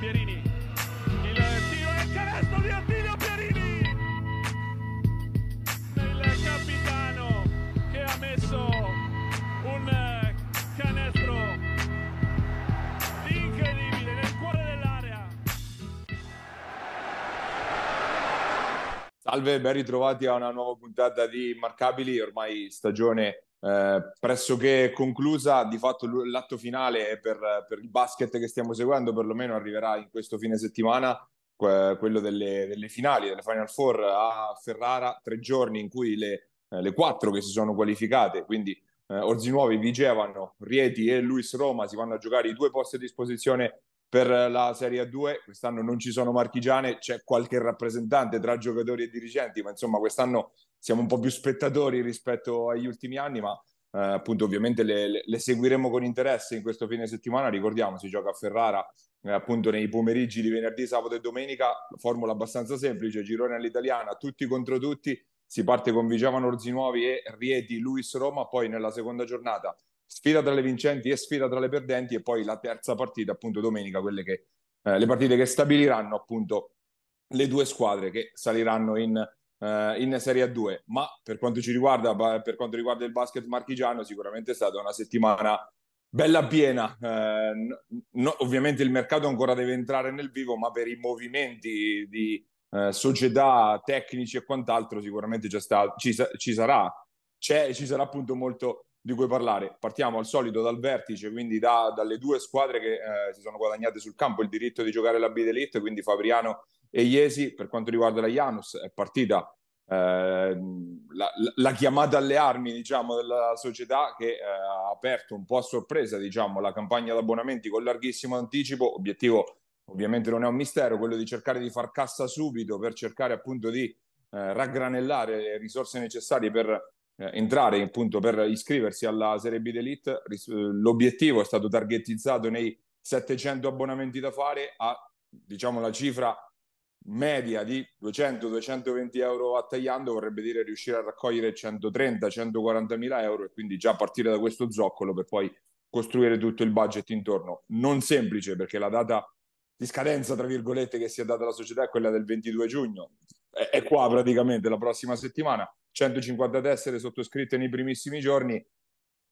Pierini. Il tiro e il canestro di Attilio Pierini. Il capitano che ha messo un canestro incredibile nel cuore dell'area. Salve, ben ritrovati a una nuova puntata di Immarcabili, ormai stagione eh, pressoché conclusa, di fatto l'atto finale per, per, il basket che stiamo seguendo, perlomeno arriverà in questo fine settimana, que- quello delle, delle, finali, delle Final Four a Ferrara, tre giorni in cui le, eh, le quattro che si sono qualificate, quindi eh, Orzinuovi, Vigevano, Rieti e Luis Roma si vanno a giocare i due posti a disposizione per la Serie A2. Quest'anno non ci sono marchigiane, c'è qualche rappresentante tra giocatori e dirigenti, ma insomma quest'anno siamo un po' più spettatori rispetto agli ultimi anni, ma eh, appunto ovviamente le, le, le, seguiremo con interesse in questo fine settimana. Ricordiamo, si gioca a Ferrara eh, appunto nei pomeriggi di venerdì, sabato e domenica, formula abbastanza semplice, girone all'italiana, tutti contro tutti. Si parte con Vigevano Orzinuovi e Rieti, Luis Roma, poi nella seconda giornata sfida tra le vincenti e sfida tra le perdenti e poi la terza partita appunto domenica, quelle che, eh, le partite che stabiliranno appunto le due squadre che saliranno in, eh, in Serie A2. Ma per quanto ci riguarda, per quanto riguarda il basket marchigiano, sicuramente è stata una settimana bella piena. Eh, no, ovviamente il mercato ancora deve entrare nel vivo, ma per i movimenti di eh, società, tecnici e quant'altro, sicuramente sta, ci, ci, sarà. C'è, ci sarà appunto molto di cui parlare. Partiamo al solito dal vertice, quindi da, dalle due squadre che eh, si sono guadagnate sul campo il diritto di giocare la Bid Elite, quindi Fabriano e Iesi. Per quanto riguarda la Janus, è partita eh, la, la, chiamata alle armi diciamo, della società che eh, ha aperto un po' a sorpresa diciamo, la campagna d'abbonamenti con larghissimo anticipo. Obiettivo ovviamente non è un mistero, quello di cercare di far cassa subito per cercare appunto di eh, raggranellare le risorse necessarie per eh, entrare appunto per iscriversi alla Serie B d'Elite. L'obiettivo è stato targetizzato nei 700 abbonamenti da fare a diciamo la cifra media di 200-220 euro a tagliando vorrebbe dire riuscire a raccogliere 130-140 mila euro e quindi già partire da questo zoccolo per poi costruire tutto il budget intorno. Non semplice perché la data di scadenza, tra virgolette, che si è data alla società è quella del 22 giugno. È, è qua praticamente la prossima settimana 150 tessere sottoscritte nei primissimi giorni,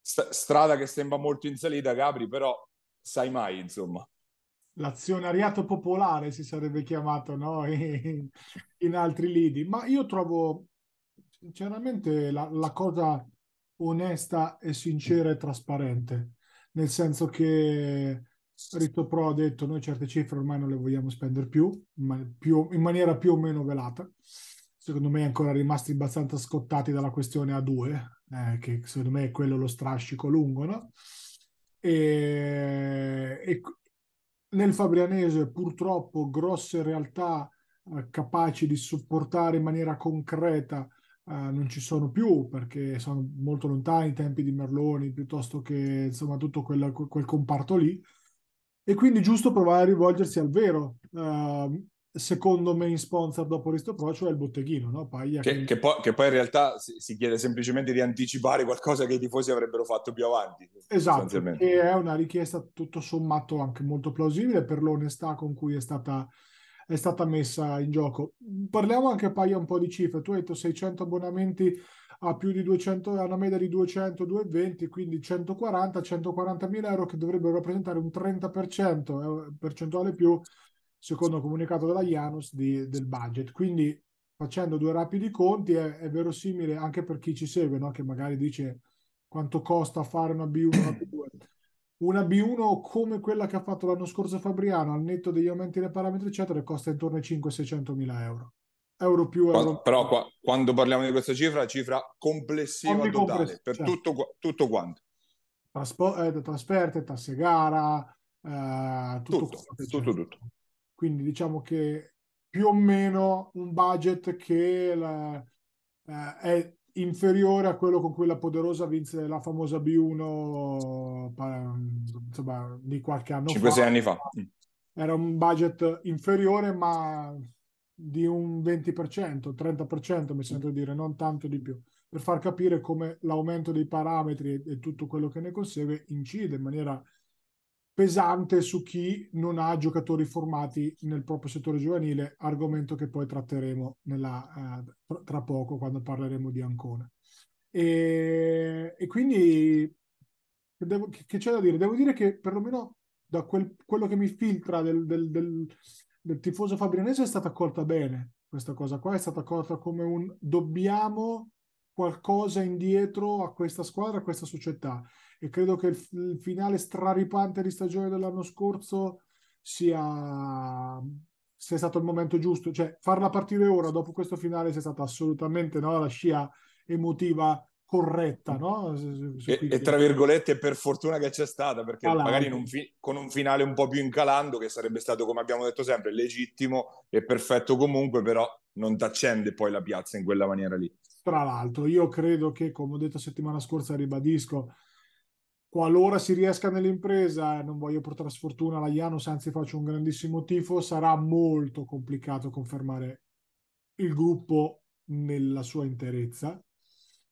st- strada che sembra molto in salita, Gabri, però sai mai, insomma. L'azionariato popolare si sarebbe chiamato no? in, in altri lidi, ma io trovo sinceramente la, la cosa onesta e sincera e trasparente, nel senso che Ritto Pro ha detto noi certe cifre ormai non le vogliamo spendere più, ma più in maniera più o meno velata secondo me ancora rimasti abbastanza scottati dalla questione A2, eh, che secondo me è quello lo strascico lungo, no? E, e nel Fabrianese purtroppo grosse realtà eh, capaci di supportare in maniera concreta eh, non ci sono più perché sono molto lontani i tempi di Merloni piuttosto che insomma tutto quel, quel comparto lì e quindi giusto provare a rivolgersi al vero. Uh, secondo main sponsor dopo Risto Pro, cioè il botteghino, no? Paglia che, che... Che, poi, che, poi, in realtà si, si, chiede semplicemente di anticipare qualcosa che i tifosi avrebbero fatto più avanti. Esatto, che è una richiesta tutto sommato anche molto plausibile per l'onestà con cui è stata, è stata messa in gioco. Parliamo anche poi un po' di cifre. Tu hai detto 600 abbonamenti a più di 200, a una media di 200, 220, quindi 140, 140 mila euro che dovrebbero rappresentare un 30% eh, percentuale più secondo comunicato della Janus, di, del budget. Quindi facendo due rapidi conti è, è verosimile anche per chi ci segue, no? che magari dice quanto costa fare una B1 una B2. Una B1 come quella che ha fatto l'anno scorso Fabriano, al netto degli aumenti dei parametri, eccetera, costa intorno ai 500-600 mila euro. Euro più euro. Però qua, quando parliamo di questa cifra, cifra complessiva Ogni totale, compless- per certo. tutto, tutto quanto. Traspo- eh, trasferte, tasse gara, eh, tutto, tutto, tutto, tutto. Quindi diciamo che più o meno un budget che la, eh, è inferiore a quello con cui la Poderosa vinse la famosa B1 insomma, di qualche anno 5 fa. 5-6 anni fa. Era un budget inferiore, ma di un 20%, 30% mi sento dire, non tanto di più, per far capire come l'aumento dei parametri e tutto quello che ne consegue incide in maniera pesante su chi non ha giocatori formati nel proprio settore giovanile, argomento che poi tratteremo nella, eh, tra poco quando parleremo di Ancona. E, e quindi devo, che c'è da dire? Devo dire che perlomeno da quel, quello che mi filtra del, del, del, del tifoso fabrianese è stata accolta bene questa cosa qua, è stata accolta come un dobbiamo qualcosa indietro a questa squadra, a questa società e credo che il, il finale straripante di stagione dell'anno scorso sia, sia stato il momento giusto, cioè farla partire ora dopo questo finale sia stata assolutamente no, la scia emotiva corretta, no? E, e, tra virgolette, per fortuna che c'è stata, perché allora, magari un fi- con un finale un po' più incalando, che sarebbe stato, come abbiamo detto sempre, legittimo e perfetto comunque, però non t'accende poi la piazza in quella maniera lì. Tra l'altro, io credo che, come ho detto settimana scorsa, ribadisco, qualora si riesca nell'impresa, non voglio portare sfortuna alla Janus, anzi faccio un grandissimo tifo, sarà molto complicato confermare il gruppo nella sua interezza,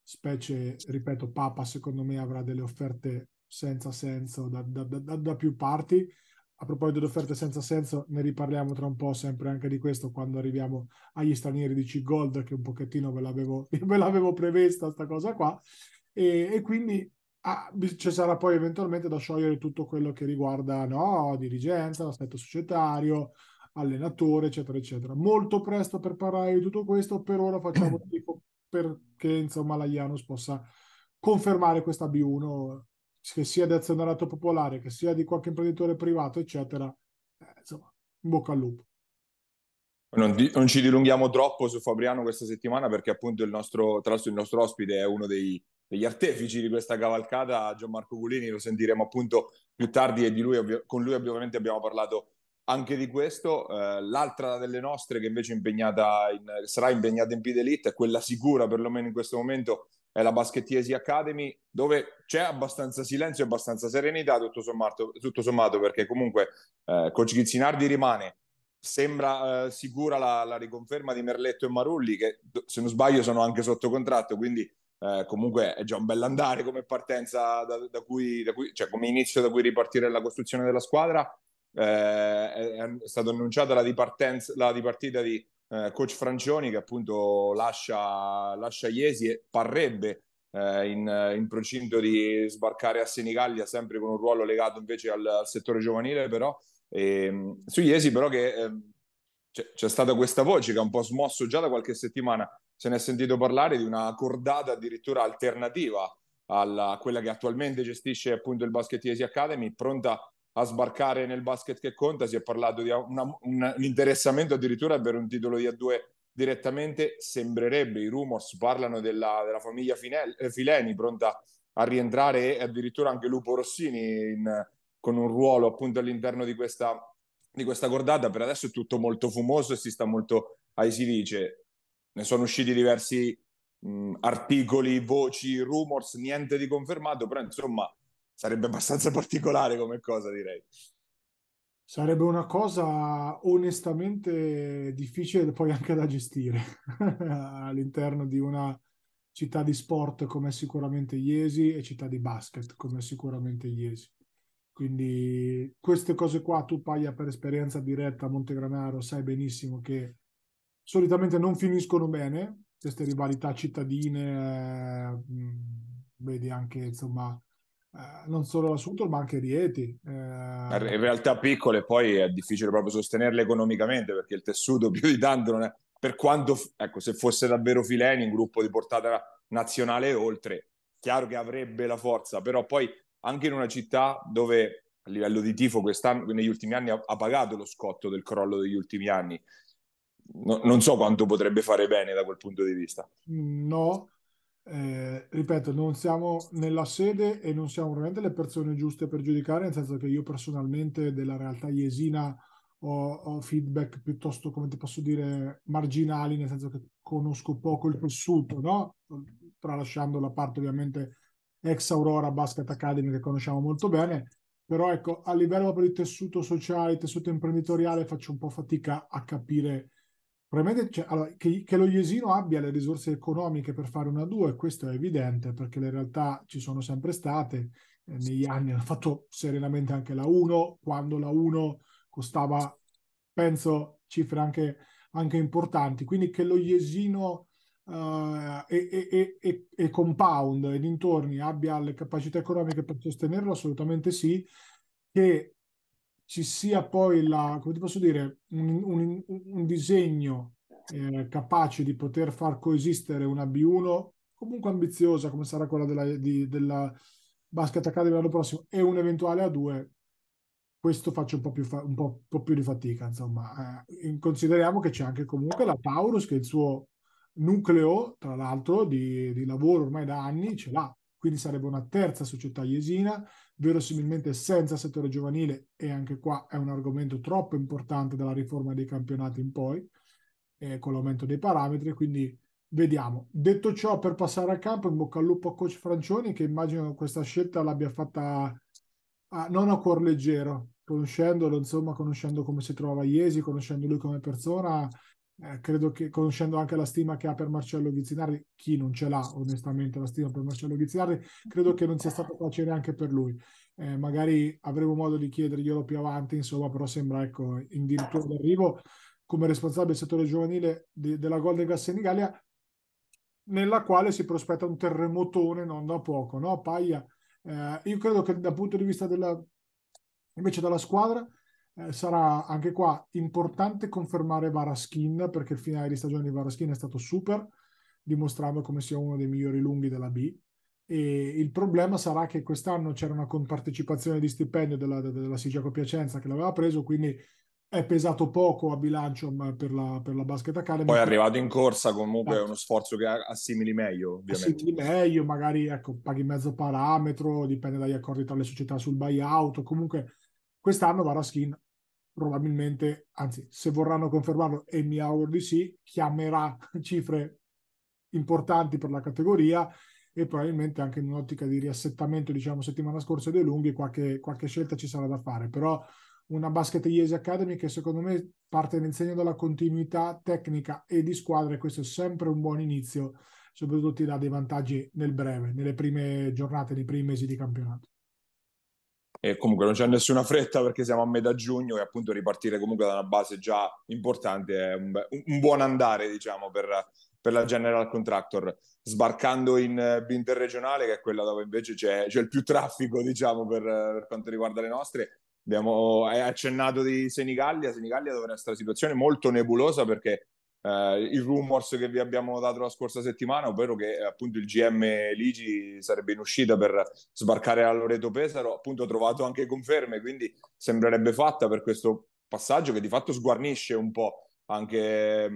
specie, ripeto, Papa secondo me avrà delle offerte senza senso da, da, da, da più parti. A proposito di offerte senza senso, ne riparliamo tra un po' sempre anche di questo quando arriviamo agli stranieri di C-Gold, che un pochettino ve l'avevo, ve l'avevo prevista sta cosa qua. E, e quindi Ah, ci sarà poi eventualmente da sciogliere tutto quello che riguarda no, dirigenza, l'aspetto societario, allenatore, eccetera, eccetera. Molto presto per parlare di tutto questo, per ora facciamo tipo perché insomma la Janus possa confermare questa B1, che sia di azionariato popolare, che sia di qualche imprenditore privato, eccetera. Eh, insomma, in bocca al lupo. Non, di, non, ci dilunghiamo troppo su Fabriano questa settimana perché appunto il nostro, tra l'altro il nostro ospite è uno dei degli artefici di questa cavalcata, Gianmarco Gulini, lo sentiremo appunto più tardi e di lui, con lui ovviamente abbiamo parlato anche di questo. Eh, l'altra delle nostre che invece impegnata in, sarà impegnata in Pid Elite, quella sicura perlomeno in questo momento, è la Baschettiesi Academy, dove c'è abbastanza silenzio e abbastanza serenità tutto sommato, tutto sommato perché comunque eh, Coach Ghizzinardi rimane. Sembra eh, sicura la, la riconferma di Merletto e Marulli, che se non sbaglio sono anche sotto contratto, quindi eh, comunque è già un bell'andare come partenza da, da, cui, da, cui, cioè come inizio da cui ripartire la costruzione della squadra. Eh, è, è, stata annunciata la, la dipartita di eh, coach Francioni che appunto lascia, lascia Iesi e parrebbe eh, in, in, procinto di sbarcare a Senigallia sempre con un ruolo legato invece al, al settore giovanile però e, ehm, su Iesi però che ehm, c'è, c'è stata questa voce che ha un po' smosso già da qualche settimana se ne è sentito parlare di una cordata addirittura alternativa a quella che attualmente gestisce appunto il Basket Easy Academy, pronta a sbarcare nel basket che conta. Si è parlato di una, un, un interessamento addirittura per un titolo di A2 direttamente. Sembrerebbe, i rumors parlano della, della famiglia Finel, eh, Fileni pronta a rientrare e addirittura anche Lupo Rossini in, con un ruolo appunto all'interno di questa, di questa cordata. Per adesso è tutto molto fumoso e si sta molto, ai si dice, ne sono usciti diversi mh, articoli, voci, rumors, niente di confermato, però insomma sarebbe abbastanza particolare come cosa direi. Sarebbe una cosa onestamente difficile poi anche da gestire all'interno di una città di sport come sicuramente Iesi e città di basket come sicuramente Iesi. Quindi queste cose qua tu paglia per esperienza diretta a Montegranaro, sai benissimo che solitamente non finiscono bene queste rivalità cittadine, eh, vedi anche insomma eh, non solo la Sutro ma anche Rieti. Eh... In realtà piccole poi è difficile proprio sostenerle economicamente perché il tessuto più di tanto non è, per quanto, ecco, se fosse davvero Fileni, un gruppo di portata nazionale e oltre, chiaro che avrebbe la forza, però poi anche in una città dove a livello di tifo quest'anno, negli ultimi anni ha, ha pagato lo scotto del crollo degli ultimi anni, no, non so quanto potrebbe fare bene da quel punto di vista. No, eh, ripeto, non siamo nella sede e non siamo veramente le persone giuste per giudicare, nel senso che io personalmente della realtà iesina ho, ho, feedback piuttosto, come ti posso dire, marginali, nel senso che conosco poco il tessuto, no? Tralasciando la parte ovviamente ex Aurora Basket Academy che conosciamo molto bene, però ecco, a livello proprio di tessuto sociale, tessuto imprenditoriale, faccio un po' fatica a capire Probabilmente cioè, allora, che, che, lo Iesino abbia le risorse economiche per fare una 2, questo è evidente perché le realtà ci sono sempre state, eh, negli anni, hanno fatto serenamente anche la 1, quando la 1 costava, penso, cifre anche, anche importanti. Quindi che lo Iesino uh, e, e, e, e, Compound e dintorni abbia le capacità economiche per sostenerlo, assolutamente sì. Che ci sia poi la, come ti posso dire, un, un, un disegno eh, capace di poter far coesistere una B1 comunque ambiziosa come sarà quella della, di, della Basket Academy l'anno prossimo e un eventuale A2 questo faccio un po' più, fa- un po', po più di fatica insomma eh, consideriamo che c'è anche comunque la Taurus che il suo nucleo tra l'altro di, di lavoro ormai da anni ce l'ha quindi sarebbe una terza società iesina verosimilmente senza settore giovanile e anche qua è un argomento troppo importante dalla riforma dei campionati in poi eh, con l'aumento dei parametri, quindi vediamo. Detto ciò, per passare al campo, in bocca al lupo a coach Francioni, che immagino questa scelta l'abbia fatta a, non a cuor leggero, conoscendolo, insomma, conoscendo come si trova Iesi, conoscendo lui come persona, eh, credo che conoscendo anche la stima che ha per Marcello Ghizzinardi, chi non ce l'ha onestamente la stima per Marcello Ghizzinardi, credo che non sia stato facile anche per lui. Eh, magari avremo modo di chiederglielo più avanti, insomma, però sembra ecco, in dirittura d'arrivo come responsabile del settore giovanile di, della Golden Gas Senigallia, nella quale si prospetta un terremotone non da poco, no? Paglia, eh, io credo che dal punto di vista della, invece della squadra eh, sarà anche qua importante confermare Varaskin perché il finale di stagione di Varaskin è stato super, dimostrando come sia uno dei migliori lunghi della B. E il problema sarà che quest'anno c'era una compartecipazione di stipendio della, della Sigiaco Piacenza che l'aveva preso, quindi è pesato poco a bilancio per la, per la Basket Academy. Poi è arrivato in corsa, comunque è esatto. uno sforzo che assimili meglio, ovviamente. Assimili meglio, magari ecco, paghi mezzo parametro, dipende dagli accordi tra le società sul buyout. Comunque quest'anno Varaskin probabilmente, anzi se vorranno confermarlo e mi auguro di sì, chiamerà cifre importanti per la categoria e probabilmente anche in un'ottica di riassettamento, diciamo, settimana scorsa dei lunghi, qualche, qualche scelta ci sarà da fare. Però una Basket Yes Academy che secondo me parte nel segno della continuità tecnica e di squadra e questo è sempre un buon inizio, soprattutto ti dà dei vantaggi nel breve, nelle prime giornate, nei primi mesi di campionato. E comunque non c'è nessuna fretta perché siamo a metà giugno e appunto ripartire comunque da una base già importante è un, un buon andare diciamo per, per, la General Contractor sbarcando in uh, interregionale che è quella dove invece c'è, c'è il più traffico diciamo per, per quanto riguarda le nostre Abbiamo accennato di Senigallia. Senigallia dove è una situazione molto nebulosa perché eh, i rumors che vi abbiamo dato la scorsa settimana, ovvero che appunto il GM Ligi sarebbe in uscita per sbarcare a Loreto Pesaro, appunto ha trovato anche conferme, quindi sembrerebbe fatta per questo passaggio che di fatto sguarnisce un po' anche,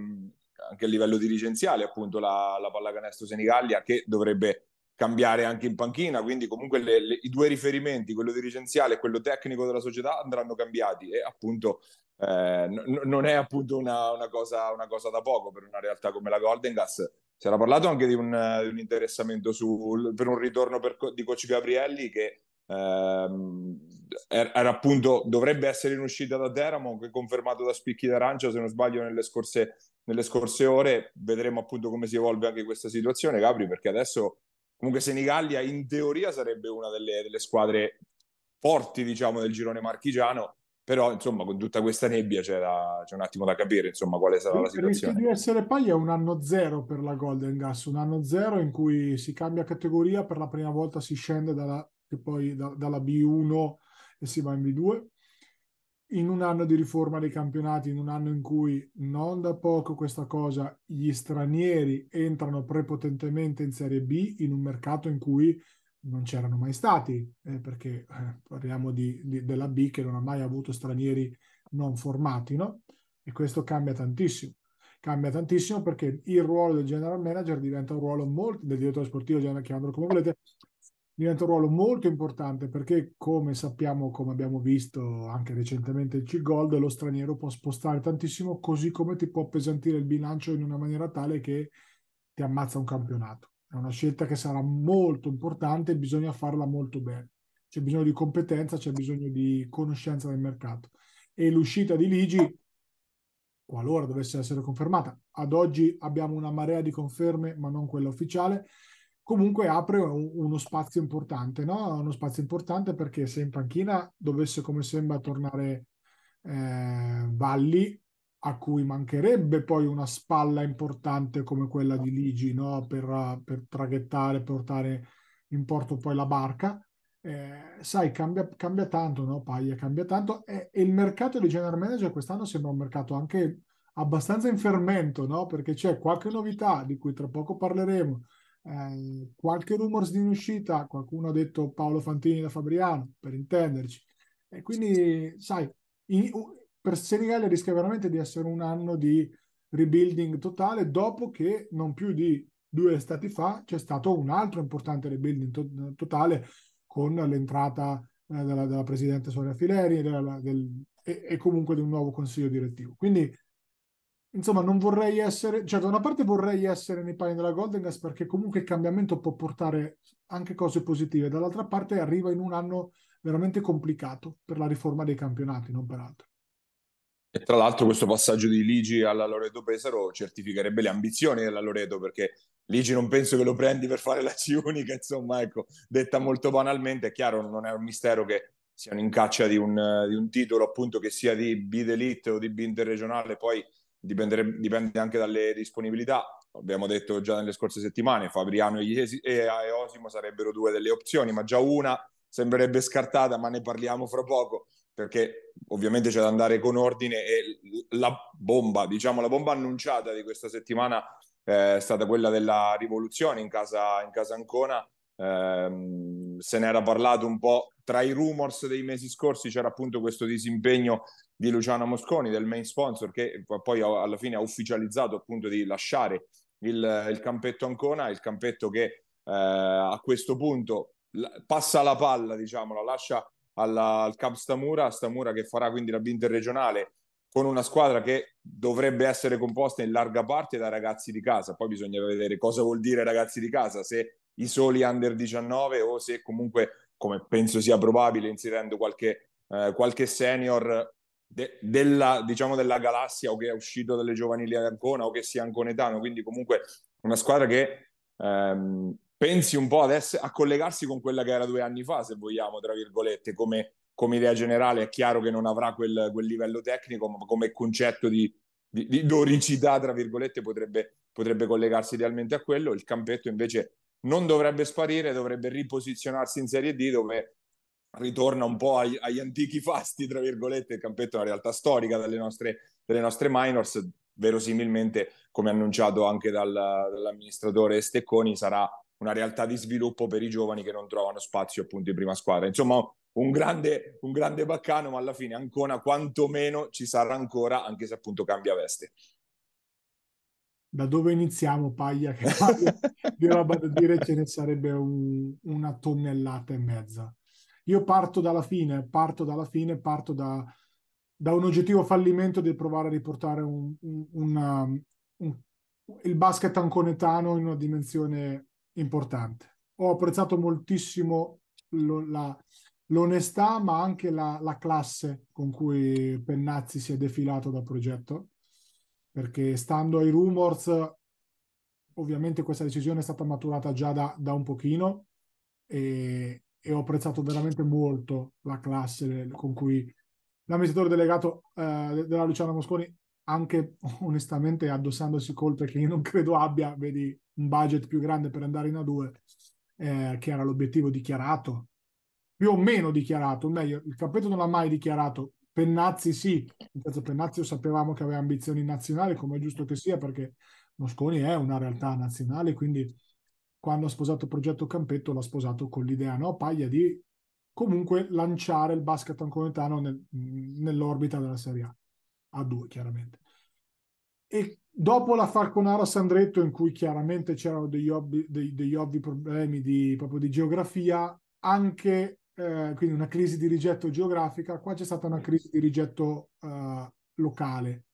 anche a livello dirigenziale appunto la, la pallacanestro Senigallia che dovrebbe cambiare anche in panchina, quindi comunque le, le, i due riferimenti, quello dirigenziale e quello tecnico della società andranno cambiati e appunto eh, n- non è appunto una, una, cosa, una, cosa, da poco per una realtà come la Golden Gas. Si era parlato anche di un, di un interessamento su, per un ritorno per, di coach Gabrielli che ehm, era, era, appunto, dovrebbe essere in uscita da Teramo, che confermato da Spicchi d'Arancia, se non sbaglio, nelle scorse, nelle scorse ore. Vedremo appunto come si evolve anche questa situazione, Gabri, perché adesso Comunque Senigallia in teoria sarebbe una delle, delle squadre forti, diciamo, del girone marchigiano, però insomma con tutta questa nebbia c'è, da, c'è, un attimo da capire insomma quale sarà la situazione. Rischia di essere poi è un anno zero per la Golden Gas, un anno zero in cui si cambia categoria, per la prima volta si scende dalla, poi da, dalla B1 e si va in B2 in un anno di riforma dei campionati, in un anno in cui non da poco questa cosa, gli stranieri entrano prepotentemente in Serie B in un mercato in cui non c'erano mai stati, eh, perché eh, parliamo di, di, della B che non ha mai avuto stranieri non formati, no? E questo cambia tantissimo. Cambia tantissimo perché il ruolo del general manager diventa un ruolo molto, del direttore sportivo, chiamatelo come volete, diventa un ruolo molto importante perché, come sappiamo, come abbiamo visto anche recentemente il C-Gold, lo straniero può spostare tantissimo, così come ti può appesantire il bilancio in una maniera tale che ti ammazza un campionato. È una scelta che sarà molto importante e bisogna farla molto bene. C'è bisogno di competenza, c'è bisogno di conoscenza del mercato. E l'uscita di Ligi, qualora dovesse essere confermata, ad oggi abbiamo una marea di conferme, ma non quella ufficiale comunque apre uno spazio importante, no? Uno spazio importante perché se in panchina dovesse, come sembra, tornare eh, Valli, a cui mancherebbe poi una spalla importante come quella di Ligi, no? Per, per traghettare, portare in porto poi la barca. Eh, sai, cambia, cambia tanto, no? Paglia cambia tanto e, e, il mercato di general manager quest'anno sembra un mercato anche abbastanza in fermento, no? Perché c'è qualche novità di cui tra poco parleremo, eh, qualche rumors di uscita, qualcuno ha detto Paolo Fantini da Fabriano, per intenderci. E quindi, sai, in, per Senigallia rischia veramente di essere un anno di rebuilding totale dopo che non più di due estati fa c'è stato un altro importante rebuilding to- totale con l'entrata eh, della, della, presidente Sonia Fileri della, del, e, e, comunque di un nuovo consiglio direttivo. Quindi, insomma, non vorrei essere, cioè da una parte vorrei essere nei panni della Golden Gas perché comunque il cambiamento può portare anche cose positive, dall'altra parte arriva in un anno veramente complicato per la riforma dei campionati, non per altro. E tra l'altro questo passaggio di Ligi alla Loreto Pesaro certificherebbe le ambizioni della Loreto perché Ligi non penso che lo prendi per fare la unica, insomma, ecco, detta molto banalmente, è chiaro, non è un mistero che siano in caccia di un, di un titolo appunto che sia di B Elite o di B interregionale, poi dipende anche dalle disponibilità. Abbiamo detto già nelle scorse settimane, Fabriano e, e Osimo sarebbero due delle opzioni, ma già una sembrerebbe scartata, ma ne parliamo fra poco perché ovviamente c'è da andare con ordine e la bomba, diciamo la bomba annunciata di questa settimana eh, è stata quella della rivoluzione in casa, in casa Ancona. Eh, se ne era parlato un po' tra i rumors dei mesi scorsi, c'era appunto questo disimpegno di Luciano Mosconi, del main sponsor, che poi alla fine ha ufficializzato appunto di lasciare il, il campetto Ancona, il campetto che eh, a questo punto passa la palla, diciamo, la lascia alla, al Cap Stamura, Stamura che farà quindi la B interregionale con una squadra che dovrebbe essere composta in larga parte da ragazzi di casa. Poi bisogna vedere cosa vuol dire ragazzi di casa, se i soli under 19 o se comunque, come penso sia probabile, inserendo qualche, eh, qualche senior de- della, diciamo della galassia o che è uscito dalle giovanili Ancona o che sia anconetano. Quindi comunque una squadra che ehm, pensi un po' adesso a collegarsi con quella che era due anni fa, se vogliamo, tra virgolette, come, come idea generale. È chiaro che non avrà quel, quel livello tecnico, ma come concetto di, di, di doricità, tra virgolette, potrebbe, potrebbe collegarsi idealmente a quello. Il campetto invece non dovrebbe sparire, dovrebbe riposizionarsi in Serie D dove ritorna un po' agli, agli antichi fasti, tra virgolette, il campetto è una realtà storica delle nostre, delle nostre minors, verosimilmente, come annunciato anche dal, dall'amministratore Stecconi, sarà una realtà di sviluppo per i giovani che non trovano spazio appunto in prima squadra. Insomma, un grande, un grande baccano, ma alla fine Ancona quantomeno ci sarà ancora, anche se appunto cambia veste. Da dove iniziamo, Paglia? Che di roba da dire ce ne sarebbe un, una tonnellata e mezza. Io parto dalla fine, parto dalla fine, parto da, da un oggettivo fallimento di provare a riportare un, un, una, il basket anconetano in una dimensione importante. Ho apprezzato moltissimo lo, la, l'onestà, ma anche la, la, classe con cui Pennazzi si è defilato dal progetto, perché stando ai rumors, ovviamente questa decisione è stata maturata già da, da un pochino e, e, ho apprezzato veramente molto la classe con cui l'amministratore delegato eh, della Luciana Mosconi anche onestamente addossandosi colpe che io non credo abbia, vedi un budget più grande per andare in A2, eh, che era l'obiettivo dichiarato, più o meno dichiarato, meglio, il Campetto non l'ha mai dichiarato, Pennazzi sì, caso Pennazzi sapevamo che aveva ambizioni nazionali, come è giusto che sia, perché Mosconi è una realtà nazionale, quindi quando ha sposato il progetto Campetto l'ha sposato con l'idea, no, Paglia, di comunque lanciare il basket anconetano nel, nell'orbita della Serie A a due chiaramente. E dopo la Falconara Sandretto, in cui chiaramente c'erano degli ovvi, dei, degli ovvi problemi di, proprio di geografia, anche eh, quindi una crisi di rigetto geografica, qua c'è stata una crisi di rigetto eh, locale,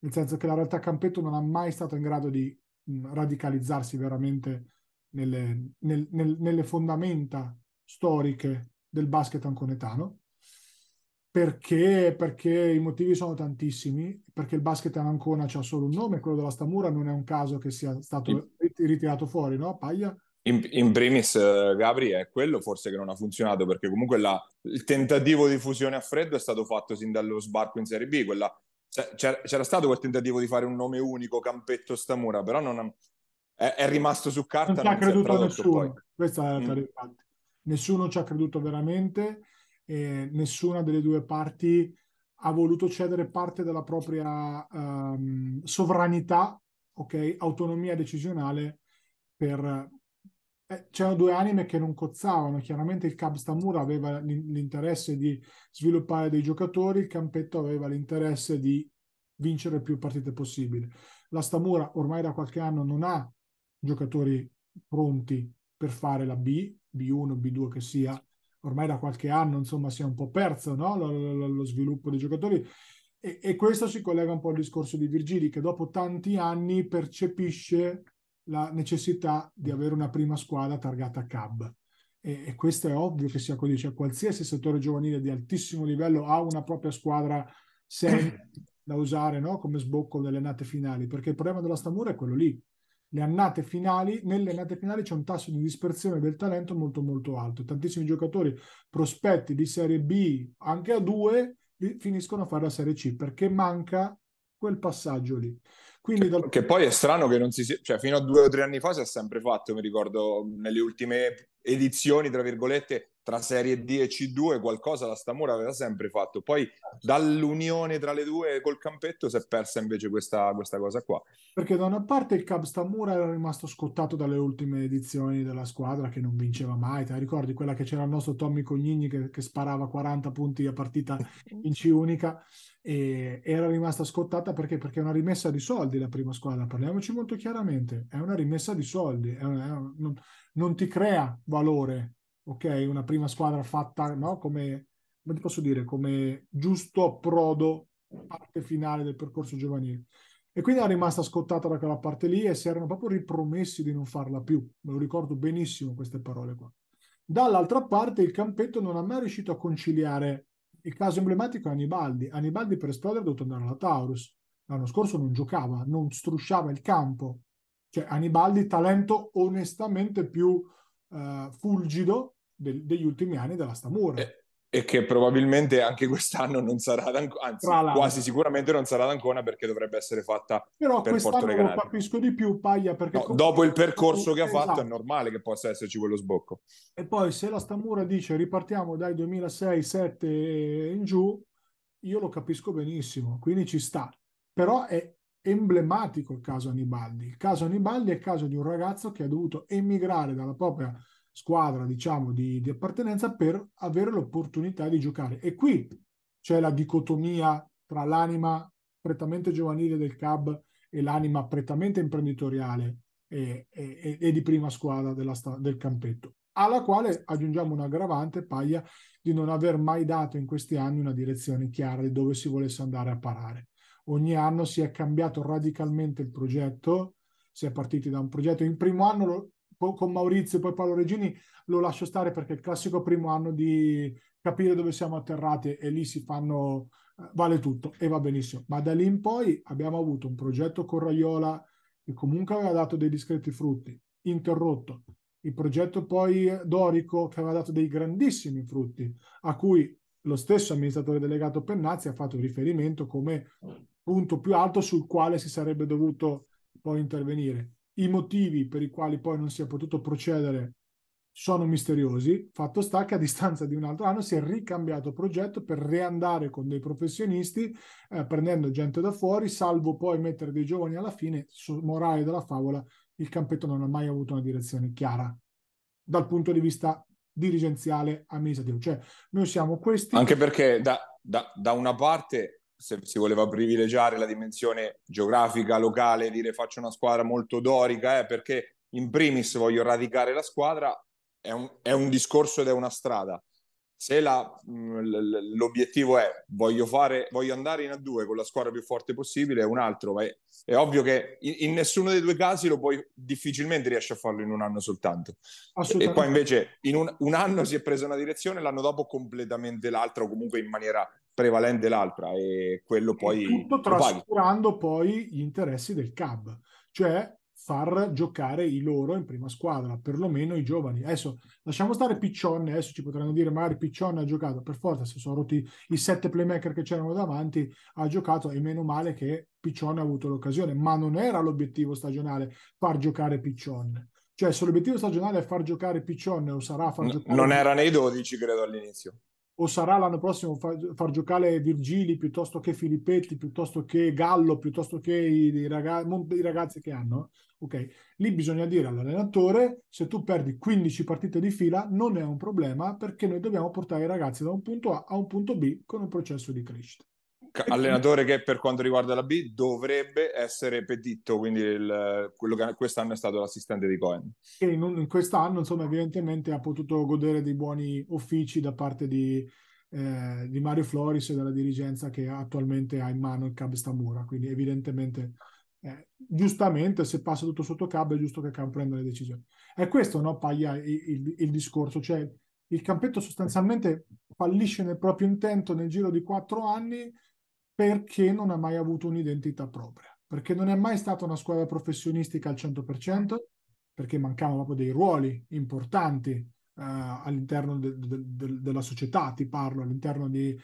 nel senso che la realtà Campetto non ha mai stato in grado di mh, radicalizzarsi veramente nelle, nel, nel, nelle fondamenta storiche del basket anconetano perché, perché i motivi sono tantissimi, perché il basket in Ancona c'ha solo un nome, quello della Stamura non è un caso che sia stato ritirato fuori, no? Paglia? In, in, primis, uh, Gabri, è quello forse che non ha funzionato perché comunque la, il tentativo di fusione a freddo è stato fatto sin dallo sbarco in Serie B. Quella, c'era, c'era, stato quel tentativo di fare un nome unico, Campetto Stamura, però non, è, è, rimasto su carta. Non ci ha creduto nessuno. Questa è la mm. Nessuno ci ha creduto veramente e nessuna delle due parti ha voluto cedere parte della propria um, sovranità, ok, autonomia decisionale per eh, c'erano due anime che non cozzavano. Chiaramente il Cab Stamura aveva l'interesse di sviluppare dei giocatori, il Campetto aveva l'interesse di vincere più partite possibile. La Stamura ormai da qualche anno non ha giocatori pronti per fare la B, B1, B2 che sia. Ormai da qualche anno, insomma, si è un po' perso no? lo, lo, lo, sviluppo dei giocatori. E, e questo si collega un po' al discorso di Virgili, che dopo tanti anni percepisce la necessità di avere una prima squadra targata CAB. E, e questo è ovvio che sia così, cioè qualsiasi settore giovanile di altissimo livello ha una propria squadra seria da usare no? come sbocco nelle annate finali, perché il problema della Stamura è quello lì. Le annate finali, nelle annate finali c'è un tasso di dispersione del talento molto molto alto. Tantissimi giocatori prospetti di Serie B, anche a due, finiscono a fare la Serie C perché manca quel passaggio lì. Quindi che, che, poi è strano che non si sia, cioè fino a due o tre anni fa si è sempre fatto, mi ricordo nelle ultime edizioni, tra virgolette, tra Serie D e C2 qualcosa la Stamura aveva sempre fatto. Poi dall'unione tra le due col campetto si è persa invece questa, questa cosa qua. Perché da una parte il Cab Stamura era rimasto scottato dalle ultime edizioni della squadra che non vinceva mai. Ti ricordi quella che c'era il nostro Tommy Cognini che, che sparava 40 punti a partita in C unica e era rimasta scottata perché? Perché è una rimessa di soldi la prima squadra, parliamoci molto chiaramente, è una rimessa di soldi, è una, è una, non, non ti crea valore ok? Una prima squadra fatta, no? Come, come ti posso dire, come giusto approdo, parte finale del percorso giovanile. E quindi è rimasta scottata da quella parte lì e si erano proprio ripromessi di non farla più. Me lo ricordo benissimo queste parole qua. Dall'altra parte il campetto non ha mai riuscito a conciliare il caso emblematico è Anibaldi. Anibaldi per esplodere è dovuto andare alla Taurus. L'anno scorso non giocava, non strusciava il campo. Cioè Anibaldi talento onestamente più uh, fulgido de- degli ultimi anni della Stamura. E, e, che probabilmente anche quest'anno non sarà d'Ancona, anzi quasi sicuramente non sarà d'Ancona perché dovrebbe essere fatta Però per Porto Recanati. lo capisco di più, Paglia, perché... No, dopo il percorso che ha fatto esatto. è normale che possa esserci quello sbocco. E poi se la Stamura dice ripartiamo dai 2006-7 in giù, io lo capisco benissimo, quindi ci sta. Però è emblematico il caso Anibaldi. Il caso Anibaldi è il caso di un ragazzo che ha dovuto emigrare dalla propria squadra, diciamo, di, di appartenenza per avere l'opportunità di giocare. E qui c'è la dicotomia tra l'anima prettamente giovanile del CAB e l'anima prettamente imprenditoriale e, e, e di prima squadra della, del campetto, alla quale aggiungiamo un aggravante, Paglia, di non aver mai dato in questi anni una direzione chiara di dove si volesse andare a parare. Ogni anno si è cambiato radicalmente il progetto, si è partiti da un progetto, il primo anno lo, con Maurizio e poi Paolo Regini lo lascio stare perché è il classico primo anno di capire dove siamo atterrati e lì si fanno, eh, vale tutto e va benissimo. Ma da lì in poi abbiamo avuto un progetto con Raiola che comunque aveva dato dei discreti frutti, interrotto. Il progetto poi Dorico che aveva dato dei grandissimi frutti, a cui lo stesso amministratore delegato Pennazzi ha fatto riferimento come punto più alto sul quale si sarebbe dovuto poi intervenire. I motivi per i quali poi non si è potuto procedere sono misteriosi. Fatto sta che a distanza di un altro anno si è ricambiato progetto per riandare con dei professionisti, eh, prendendo gente da fuori, salvo poi mettere dei giovani alla fine. Su morale della favola, il campetto non ha mai avuto una direzione chiara dal punto di vista dirigenziale amministrativo. Cioè, noi siamo questi. Anche perché da, da, da una parte se si voleva privilegiare la dimensione geografica, locale, dire faccio una squadra molto dorica, eh, perché in primis voglio radicare la squadra, è un, è un discorso ed è una strada. Se la, l'obiettivo è voglio, fare, voglio andare in A2 con la squadra più forte possibile, è un altro. È, è ovvio che in, in, nessuno dei due casi lo puoi difficilmente riesci a farlo in un anno soltanto. E poi invece in un, un anno si è presa una direzione, l'anno dopo completamente l'altra, o comunque in maniera prevalente l'altra e quello poi... E tutto trascurando poi gli interessi del CAB, cioè far giocare i loro in prima squadra, perlomeno i giovani. Adesso lasciamo stare Piccione, adesso ci potranno dire magari Piccione ha giocato, per forza se sono rotti i sette playmaker che c'erano davanti, ha giocato e meno male che Piccione ha avuto l'occasione, ma non era l'obiettivo stagionale far giocare Piccione. Cioè se l'obiettivo stagionale è far giocare Piccione o sarà far giocare... Non era nei 12 credo all'inizio o sarà l'anno prossimo far, far, giocare Virgili piuttosto che Filippetti, piuttosto che Gallo, piuttosto che i, i, ragazzi, i, ragazzi, che hanno, ok? Lì bisogna dire all'allenatore, se tu perdi 15 partite di fila non è un problema perché noi dobbiamo portare i ragazzi da un punto A a un punto B con un processo di crescita allenatore che per quanto riguarda la B dovrebbe essere Petitto, quindi il, quello che quest'anno è stato l'assistente di Cohen. E in, in, quest'anno, insomma, evidentemente ha potuto godere di buoni uffici da parte di, eh, di Mario Floris e della dirigenza che attualmente ha in mano il Cab Stamura. Quindi evidentemente, eh, giustamente, se passa tutto sotto Cab è giusto che Cab prenda le decisioni. È questo, no, Paglia, il, il, il discorso, cioè il campetto sostanzialmente fallisce nel proprio intento nel giro di quattro anni perché non ha mai avuto un'identità propria, perché non è mai stata una squadra professionistica al 100%, perché mancavano proprio dei ruoli importanti eh, all'interno de- de- de- della società, ti parlo, all'interno di...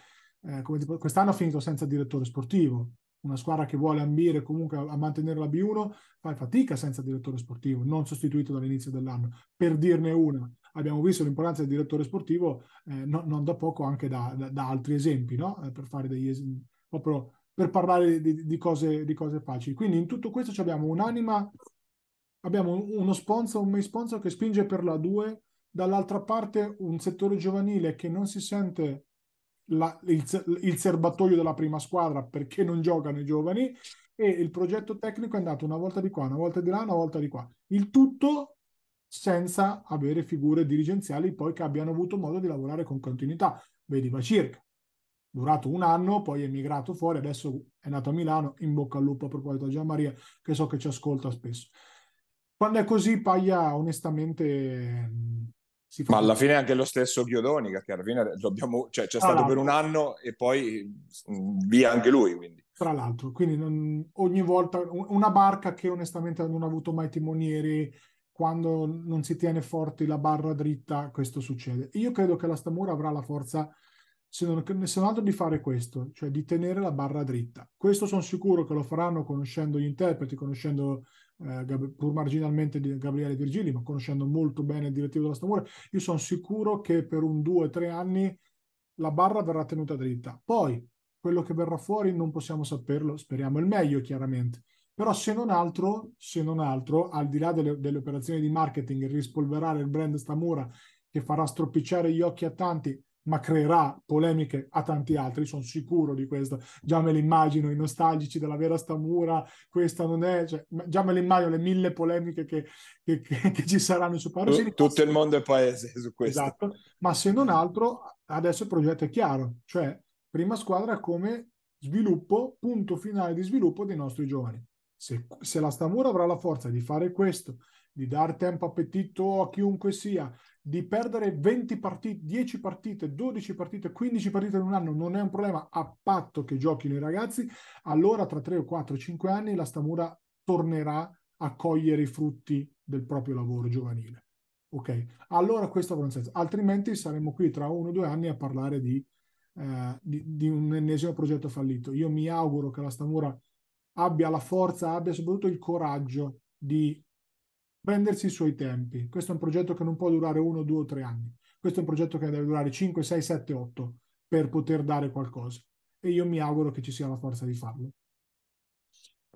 Eh, come dico, quest'anno ha finito senza direttore sportivo, una squadra che vuole ambire comunque a, a mantenere la B1 fa fatica senza direttore sportivo, non sostituito dall'inizio dell'anno. Per dirne una, abbiamo visto l'importanza del direttore sportivo eh, no, non da poco anche da, da, da altri esempi, no? eh, per fare degli esempi proprio per parlare di, di, cose, di cose facili. Quindi in tutto questo abbiamo un'anima, abbiamo uno sponsor, un main sponsor che spinge per la 2, dall'altra parte un settore giovanile che non si sente la, il, il, serbatoio della prima squadra perché non giocano i giovani e il progetto tecnico è andato una volta di qua, una volta di là, una volta di qua. Il tutto senza avere figure dirigenziali poi che abbiano avuto modo di lavorare con continuità. Vedi Vacirca, durato un anno, poi è emigrato fuori, adesso è nato a Milano, in bocca al lupo a proposito di Gianmaria, che so che ci ascolta spesso. Quando è così, Paglia onestamente si fa... Ma alla fine è anche lo stesso Chiodoni, che alla fine dobbiamo, cioè, c'è stato per un anno e poi via anche lui. Quindi. Tra l'altro, quindi non, ogni volta una barca che onestamente non ha avuto mai timonieri, quando non si tiene forte la barra dritta, questo succede. Io credo che la Stamura avrà la forza se non, se non altro di fare questo, cioè di tenere la barra dritta. Questo sono sicuro che lo faranno conoscendo gli interpreti, conoscendo eh, pur marginalmente Gabriele Virgili, ma conoscendo molto bene il direttivo della Stamura. Io sono sicuro che per un due tre anni la barra verrà tenuta dritta. Poi quello che verrà fuori non possiamo saperlo, speriamo il meglio chiaramente. Però se non altro, se non altro al di là delle, delle operazioni di marketing, rispolverare il brand Stamura che farà stropicciare gli occhi a tanti, ma creerà polemiche a tanti altri, sono sicuro di questo. Già me l'immagino, i nostalgici della vera Stamura, questa non è, cioè, già me l'immagino le mille polemiche che, che, che, che ci saranno su Parosini. Tutto il mondo è paese su questo. Esatto, ma se non altro, adesso il progetto è chiaro, cioè prima squadra come sviluppo, punto finale di sviluppo dei nostri giovani. Se, se la Stamura avrà la forza di fare questo, di dare tempo appetito a chiunque sia, di perdere 20 partite, 10 partite, 12 partite, 15 partite in un anno non è un problema a patto che giochino i ragazzi, allora tra 3 o 4 5 anni la Stamura tornerà a cogliere i frutti del proprio lavoro giovanile. Ok, allora questo avrà un senso, altrimenti saremo qui tra uno o due anni a parlare di, eh, di, di un ennesimo progetto fallito. Io mi auguro che la Stamura abbia la forza, abbia soprattutto il coraggio di prendersi i suoi tempi. Questo è un progetto che non può durare uno, due o tre anni. Questo è un progetto che deve durare 5, 6, 7, 8 per poter dare qualcosa. E io mi auguro che ci sia la forza di farlo.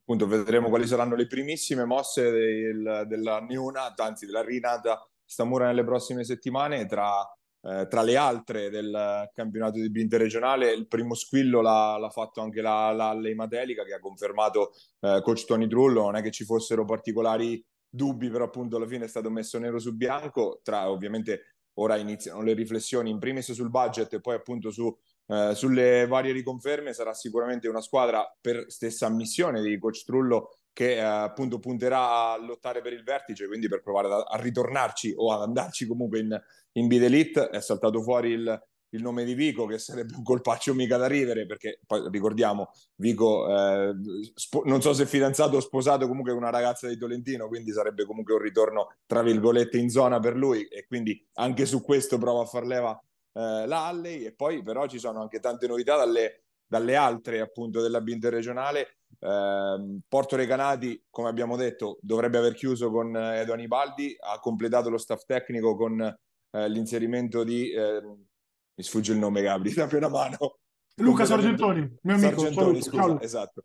Appunto, vedremo quali saranno le primissime mosse del, della neonata, anzi della rinata Stamura nelle prossime settimane. Tra, eh, tra le altre del campionato di B interregionale, il primo squillo l'ha, l'ha fatto anche la, la Leimatelica, che ha confermato eh, coach Tony Trullo. Non è che ci fossero particolari dubbi, però appunto alla fine è stato messo nero su bianco, tra ovviamente ora iniziano le riflessioni in primis sul budget e poi appunto su, eh, sulle varie riconferme, sarà sicuramente una squadra per stessa ammissione di coach Trullo che eh, appunto punterà a lottare per il vertice, quindi per provare a, a ritornarci o ad andarci comunque in, in Bid Elite, è saltato fuori il, il nome di Vico, che sarebbe un colpaccio mica da ridere, perché poi ricordiamo, Vico eh, spo- non so se fidanzato o sposato comunque con una ragazza di Tolentino, quindi sarebbe comunque un ritorno, tra virgolette, in zona per lui, e quindi anche su questo prova a far leva eh, la Alley, e poi però ci sono anche tante novità dalle, dalle altre appunto della B interregionale. Eh, Porto Recanati, come abbiamo detto, dovrebbe aver chiuso con Edo Anibaldi, ha completato lo staff tecnico con eh, l'inserimento di ehm, mi sfugge il nome Gabri, dammi una mano. Luca Sargentoni, mio amico. Sargentoni, scusa, Ciao. esatto.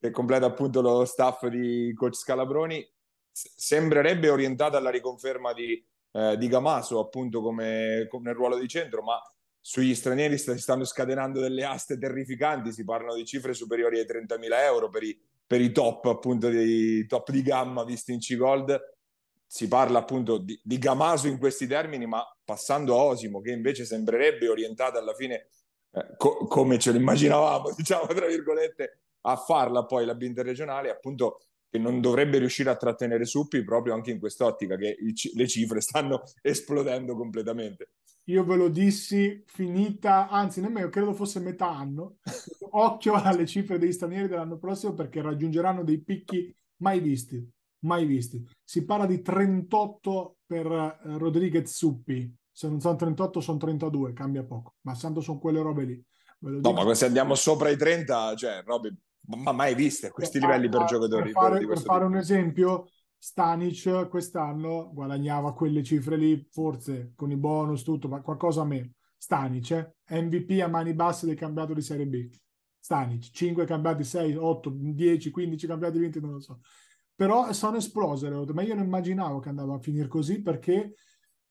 Che completa appunto lo staff di coach Scalabroni. Sembrerebbe orientata alla riconferma di, eh, di Gamaso appunto come, come nel ruolo di centro, ma sugli stranieri si stanno scatenando delle aste terrificanti, si parlano di cifre superiori ai 30.000 euro per i, per i top appunto di top di gamma visti in C-Gold si parla appunto di, di Gamaso in questi termini, ma passando a Osimo, che invece sembrerebbe orientata alla fine eh, co- come ce lo immaginavamo, diciamo tra virgolette, a farla poi la B interregionale, appunto che non dovrebbe riuscire a trattenere Suppi proprio anche in quest'ottica, che il, le cifre stanno esplodendo completamente. Io ve lo dissi finita, anzi nemmeno credo fosse metà anno. Occhio alle cifre dei stranieri dell'anno prossimo perché raggiungeranno dei picchi mai visti mai visti. Si parla di 38 per uh, Rodriguez Suppi. Se non sono 38, sono 32, cambia poco. Ma tanto sono quelle robe lì. No, ma se andiamo sopra i 30, cioè robe ma mai viste questi per livelli per giocatori. Per fare, per fare un esempio, Stanic quest'anno guadagnava quelle cifre lì, forse con i bonus, tutto, ma qualcosa a meno. Stanic, eh? MVP a mani basse del campionato di Serie B. Stanic, 5 cambiati, 6, 8, 10, 15 cambiati vinti, non lo so però sono esplose ma io non immaginavo che andava a finire così perché,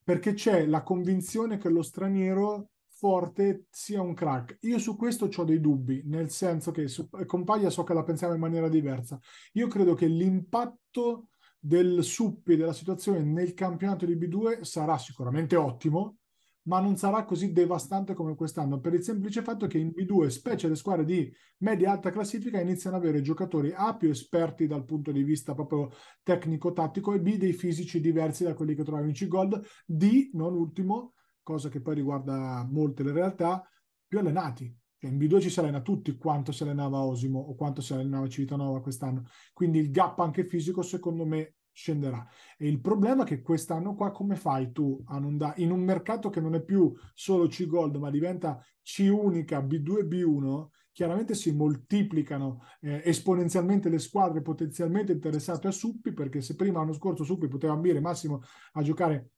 perché c'è la convinzione che lo straniero forte sia un crack. Io su questo ho dei dubbi, nel senso che su, con Paglia so che la pensiamo in maniera diversa. Io credo che l'impatto del Suppi della situazione nel campionato di B2 sarà sicuramente ottimo, ma non sarà così devastante come quest'anno per il semplice fatto che in B2, specie le squadre di media-alta classifica, iniziano ad avere giocatori A più esperti dal punto di vista proprio tecnico-tattico e B dei fisici diversi da quelli che troviamo in C-Gold, D, non ultimo, cosa che poi riguarda molte le realtà, più allenati. Cioè in B2 ci si allena tutti quanto si allenava Osimo o quanto si allenava Civitanova quest'anno. Quindi il gap anche fisico secondo me scenderà. E il problema è che quest'anno qua come fai tu a non dare in un mercato che non è più solo C Gold ma diventa C unica, B2 e B1, chiaramente si moltiplicano eh, esponenzialmente le squadre potenzialmente interessate a Suppi perché se prima l'anno scorso Suppi poteva ambire massimo a giocare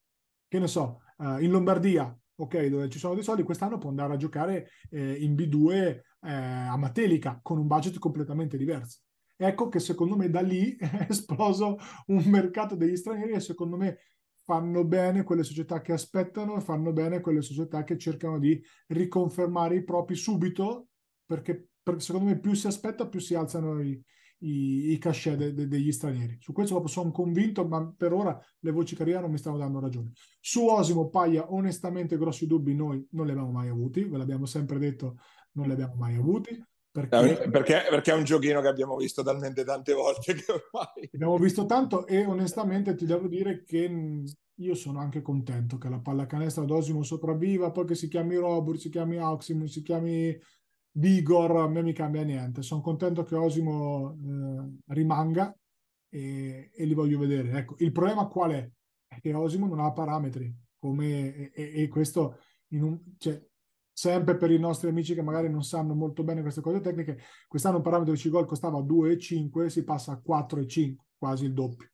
che ne so, uh, in Lombardia, ok, dove ci sono dei soldi, quest'anno può andare a giocare eh, in B2 eh, a Matelica con un budget completamente diverso. Ecco che secondo me da lì è esploso un mercato degli stranieri e secondo me fanno bene quelle società che aspettano e fanno bene quelle società che cercano di riconfermare i propri subito perché, perché secondo me più si aspetta più si alzano i, i, i cachet de, de, degli stranieri. Su questo sono convinto, ma per ora le voci carriera non mi stanno dando ragione. Su Osimo Paglia, onestamente, grossi dubbi noi non li abbiamo mai avuti, ve l'abbiamo sempre detto, non li abbiamo mai avuti. Perché... perché... perché, è un giochino che abbiamo visto talmente tante volte che ormai... Abbiamo visto tanto e onestamente ti devo dire che io sono anche contento che la pallacanestro ad Osimo sopravviva, poi che si chiami Robur, si chiami Auximum, si chiami Vigor, a me mi cambia niente. Sono contento che Osimo eh, rimanga e, e, li voglio vedere. Ecco, il problema qual è? È che Osimo non ha parametri, come, e, e questo in un, cioè, sempre per i nostri amici che magari non sanno molto bene queste cose tecniche, quest'anno un parametro di C-Goal costava 2,5, si passa a 4,5, quasi il doppio.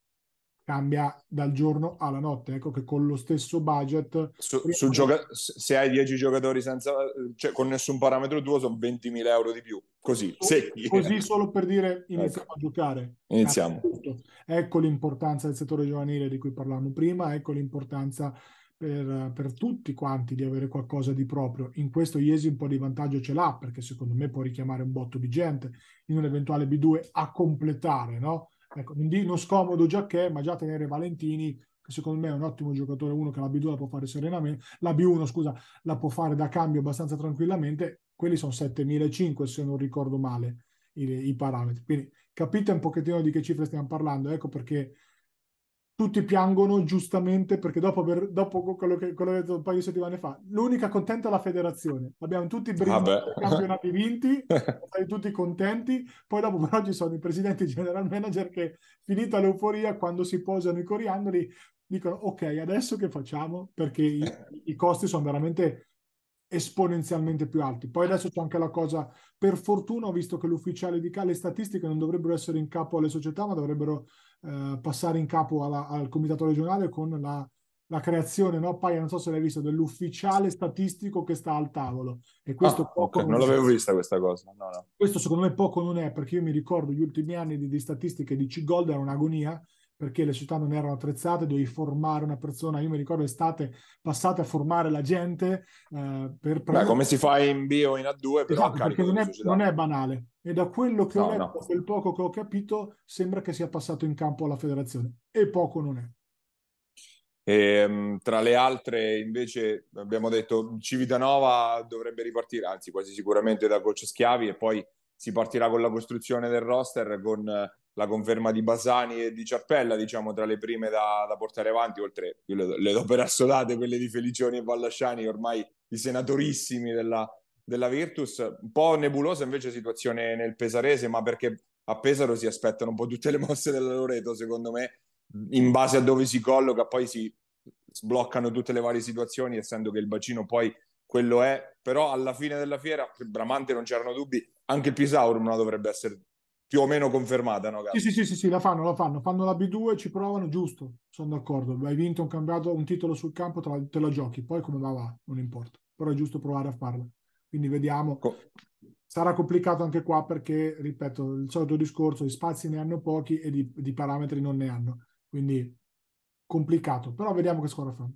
Cambia dal giorno alla notte. Ecco che con lo stesso budget... Su, su gioca- se hai 10 giocatori senza, cioè, con nessun parametro tuo sono 20.000 euro di più. Così, secchi. Così solo per dire iniziamo ecco. a giocare. Iniziamo. Ecco l'importanza del settore giovanile di cui parlavamo prima, ecco l'importanza per, per, tutti quanti di avere qualcosa di proprio. In questo Iesi un po' di vantaggio ce l'ha perché secondo me può richiamare un botto di gente in un eventuale B2 a completare, no? Ecco, non, di, non scomodo già che, ma già tenere Valentini, che secondo me è un ottimo giocatore, uno che la B2 la può fare serenamente, la B1 scusa, la può fare da cambio abbastanza tranquillamente, quelli sono 7.500 se non ricordo male i, i parametri. Quindi capite un pochettino di che cifre stiamo parlando, ecco perché tutti piangono giustamente perché dopo, aver, dopo quello, che, quello che ho detto un paio di settimane fa, l'unica contenta è la federazione. Abbiamo tutti i campionati vinti, siamo tutti contenti, poi dopo però ci sono i presidenti e general manager che finita l'euforia quando si posano i coriandoli dicono ok adesso che facciamo perché i, i costi sono veramente esponenzialmente più alti. Poi adesso c'è anche la cosa, per fortuna ho visto che l'ufficiale di le statistiche non dovrebbero essere in capo alle società, ma dovrebbero eh, passare in capo alla, al comitato regionale con la, la creazione, no? Poi non so se l'hai visto, dell'ufficiale statistico che sta al tavolo. E questo ah, okay. non, l'avevo vista questa cosa. No, no. Questo secondo me poco non è, perché io mi ricordo gli ultimi anni di, di statistiche di C-Gold era un'agonia, perché le città non erano attrezzate, dovevi formare una persona. Io mi ricordo estate passate a formare la gente eh, per Beh, come si fa in bio in A2, però esatto, perché non è, non è, banale. E da quello che no, ho letto, no. quel poco che ho capito, sembra che sia passato in campo alla federazione. E poco non è. E, ehm, tra le altre, invece, abbiamo detto Civitanova dovrebbe ripartire, anzi, quasi sicuramente da coach Schiavi, e poi si partirà con la costruzione del roster con la conferma di Basani e di Ciappella, diciamo, tra le prime da, da portare avanti, oltre le, le do per assodate quelle di Felicioni e Vallasciani, ormai i senatorissimi della, della Virtus. Un po' nebulosa invece situazione nel Pesarese, ma perché a Pesaro si aspettano un po' tutte le mosse della Loreto, secondo me, in base a dove si colloca, poi si sbloccano tutte le varie situazioni, essendo che il bacino poi quello è, però alla fine della fiera, Bramante non c'erano dubbi, anche il Pisaurum la dovrebbe essere più o meno confermata, no? Sì, sì, sì, sì, la fanno, la fanno. Fanno la B2, ci provano, giusto, sono d'accordo. Hai vinto un campionato, un titolo sul campo, te la, te la giochi. Poi come va, va, non importa. Però è giusto provare a farla. Quindi vediamo. Co- Sarà complicato anche qua perché, ripeto, il solito discorso, gli spazi ne hanno pochi e di, di parametri non ne hanno. Quindi complicato. Però vediamo che squadra fanno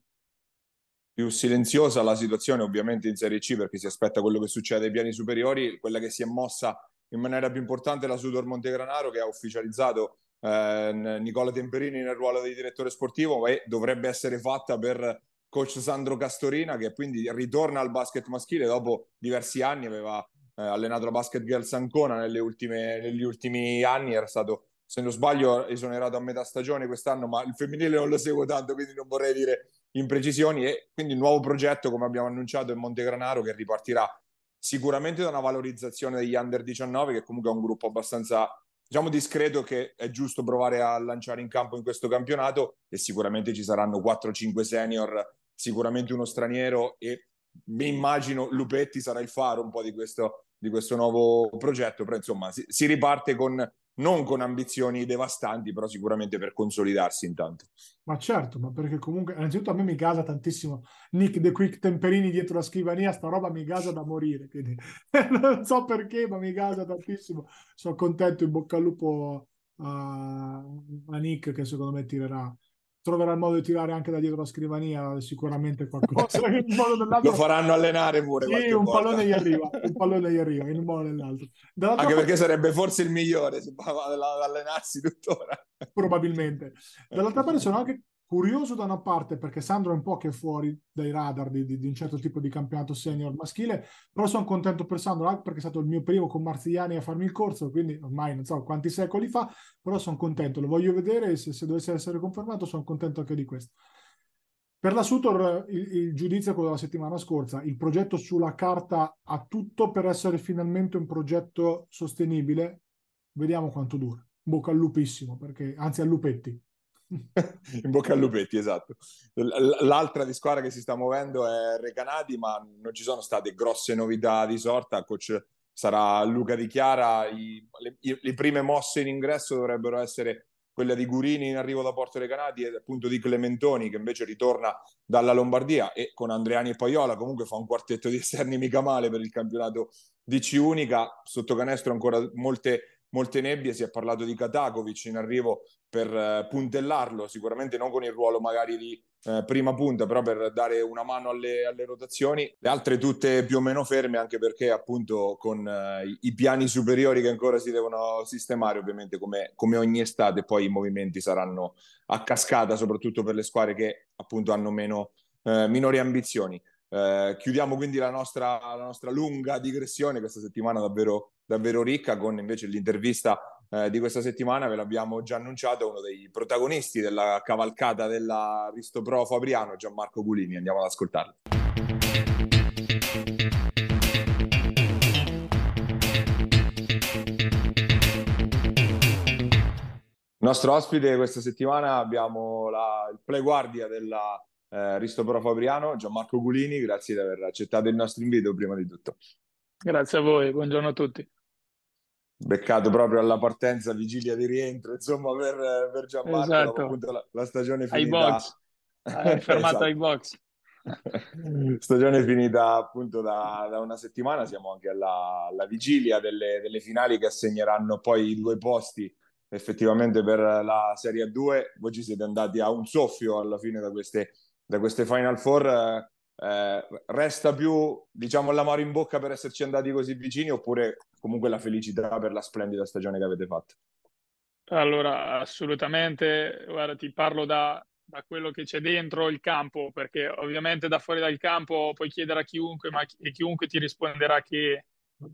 più silenziosa la situazione ovviamente in Serie C perché si aspetta quello che succede ai piani superiori, quella che si è mossa in maniera più importante la Sudor Montegranaro che ha ufficializzato eh, Nicola Temperini nel ruolo di direttore sportivo e dovrebbe essere fatta per coach Sandro Castorina che quindi ritorna al basket maschile. Dopo diversi anni, aveva eh, allenato la Basket Girls Ancona ultime, negli ultimi anni, era stato se non sbaglio esonerato a metà stagione quest'anno, ma il femminile non lo seguo tanto, quindi non vorrei dire imprecisioni. E quindi il nuovo progetto come abbiamo annunciato è Montegranaro che ripartirà sicuramente da una valorizzazione degli under 19 che comunque è un gruppo abbastanza diciamo discreto che è giusto provare a lanciare in campo in questo campionato. E sicuramente ci saranno 4-5 senior sicuramente uno straniero e mi immagino Lupetti sarà il faro un po' di questo, di questo nuovo progetto però insomma si, si riparte con non con ambizioni devastanti, però sicuramente per consolidarsi intanto. Ma certo, ma perché comunque, innanzitutto a me mi gasa tantissimo Nick The Quick Temperini dietro la scrivania, sta roba mi gasa da morire, quindi non so perché, ma mi gasa tantissimo. Sono contento, in bocca al lupo a, a Nick che secondo me tirerà troverà il modo di tirare anche da dietro la scrivania sicuramente qualcosa. Lo faranno allenare pure sì, un volta. pallone gli arriva un pallone gli arriva in un modo o nell'altro. Dall'altra anche parte... perché sarebbe forse il migliore se va ad allenarsi tuttora. Probabilmente. Dall'altra parte sono anche curioso da una parte perché Sandro è un po' che è fuori dai radar di, di, di, un certo tipo di campionato senior maschile, però sono contento per Sandro anche perché è stato il mio primo con Marzigliani a farmi il corso, quindi ormai non so quanti secoli fa, però sono contento, lo voglio vedere e se, se dovesse essere confermato sono contento anche di questo. Per la Sutor il, il giudizio è quello della settimana scorsa, il progetto sulla carta ha tutto per essere finalmente un progetto sostenibile, vediamo quanto dura. Bocca al lupissimo, perché, anzi al lupetti, in bocca al lupetti, esatto. L'altra di squadra che si sta muovendo è Recanati, ma non ci sono state grosse novità di sorta. Coach sarà Luca Di Chiara. I, le, le, prime mosse in ingresso dovrebbero essere quella di Gurini in arrivo da Porto Recanati e appunto di Clementoni che invece ritorna dalla Lombardia e con Andreani e Paiola comunque fa un quartetto di esterni mica male per il campionato di C unica. Sotto canestro ancora molte molte nebbie, si è parlato di Katakovic in arrivo per eh, puntellarlo, sicuramente non con il ruolo magari di eh, prima punta, però per dare una mano alle, alle, rotazioni. Le altre tutte più o meno ferme, anche perché appunto con eh, i, piani superiori che ancora si devono sistemare, ovviamente come, come, ogni estate, poi i movimenti saranno a cascata, soprattutto per le squadre che appunto hanno meno, eh, minori ambizioni. Eh, chiudiamo quindi la nostra, la nostra lunga digressione questa settimana davvero davvero ricca con invece l'intervista eh, di questa settimana ve l'abbiamo già annunciato, uno dei protagonisti della cavalcata della Risto Pro Fabriano, Gianmarco Gulini. Andiamo ad ascoltarlo. Nostro ospite questa settimana abbiamo la, il play guardia della eh, Risto Pro Fabriano, Gianmarco Gulini, grazie di aver accettato il nostro invito prima di tutto. Grazie a voi, buongiorno a tutti. Beccato proprio alla partenza, vigilia di rientro, insomma per, per Gianmarco, esatto. appunto la, la, stagione finita. Ai box, è fermato esatto. ai box. stagione finita appunto da, da, una settimana, siamo anche alla, alla vigilia delle, delle finali che assegneranno poi i due posti effettivamente per la Serie 2 voi ci siete andati a un soffio alla fine da queste, da queste Final Four. Eh, resta più, diciamo, l'amore in bocca per esserci andati così vicini oppure comunque la felicità per la splendida stagione che avete fatto? Allora, assolutamente, guarda, ti parlo da, da quello che c'è dentro il campo, perché ovviamente da fuori dal campo puoi chiedere a chiunque, ma chi, chiunque ti risponderà che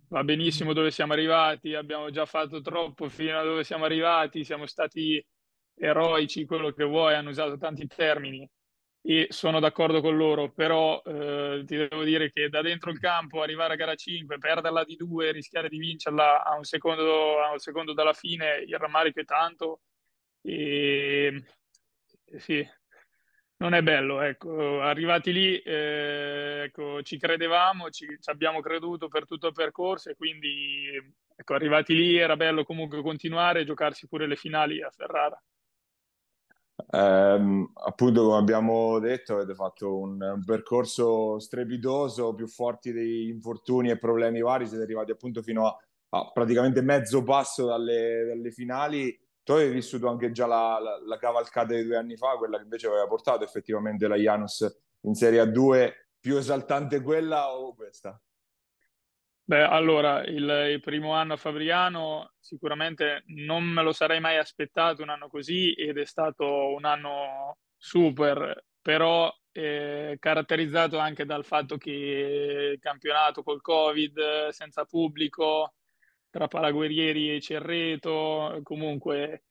va benissimo dove siamo arrivati, abbiamo già fatto troppo fino a dove siamo arrivati, siamo stati eroici, quello che vuoi, hanno usato tanti termini e sono d'accordo con loro, però eh, ti devo dire che da dentro il campo arrivare a gara 5, perderla di 2, rischiare di vincerla a un secondo, a un secondo dalla fine, il rammarico è tanto e sì, non è bello, ecco, arrivati lì, eh, ecco, ci credevamo, ci, ci, abbiamo creduto per tutto il percorso e quindi, ecco, arrivati lì era bello comunque continuare e giocarsi pure le finali a Ferrara. Eh, appunto, come abbiamo detto, avete fatto un, un, percorso strepitoso, più forti degli infortuni e problemi vari, siete arrivati appunto fino a, a praticamente mezzo passo dalle, dalle finali tu hai vissuto anche già la, la, la, cavalcata di due anni fa, quella che invece aveva portato effettivamente la Janus in Serie A2, più esaltante quella o questa? Beh, allora, il, il, primo anno a Fabriano sicuramente non me lo sarei mai aspettato un anno così ed è stato un anno super, però eh, caratterizzato anche dal fatto che il campionato col Covid, senza pubblico, tra Paraguerrieri e Cerreto, comunque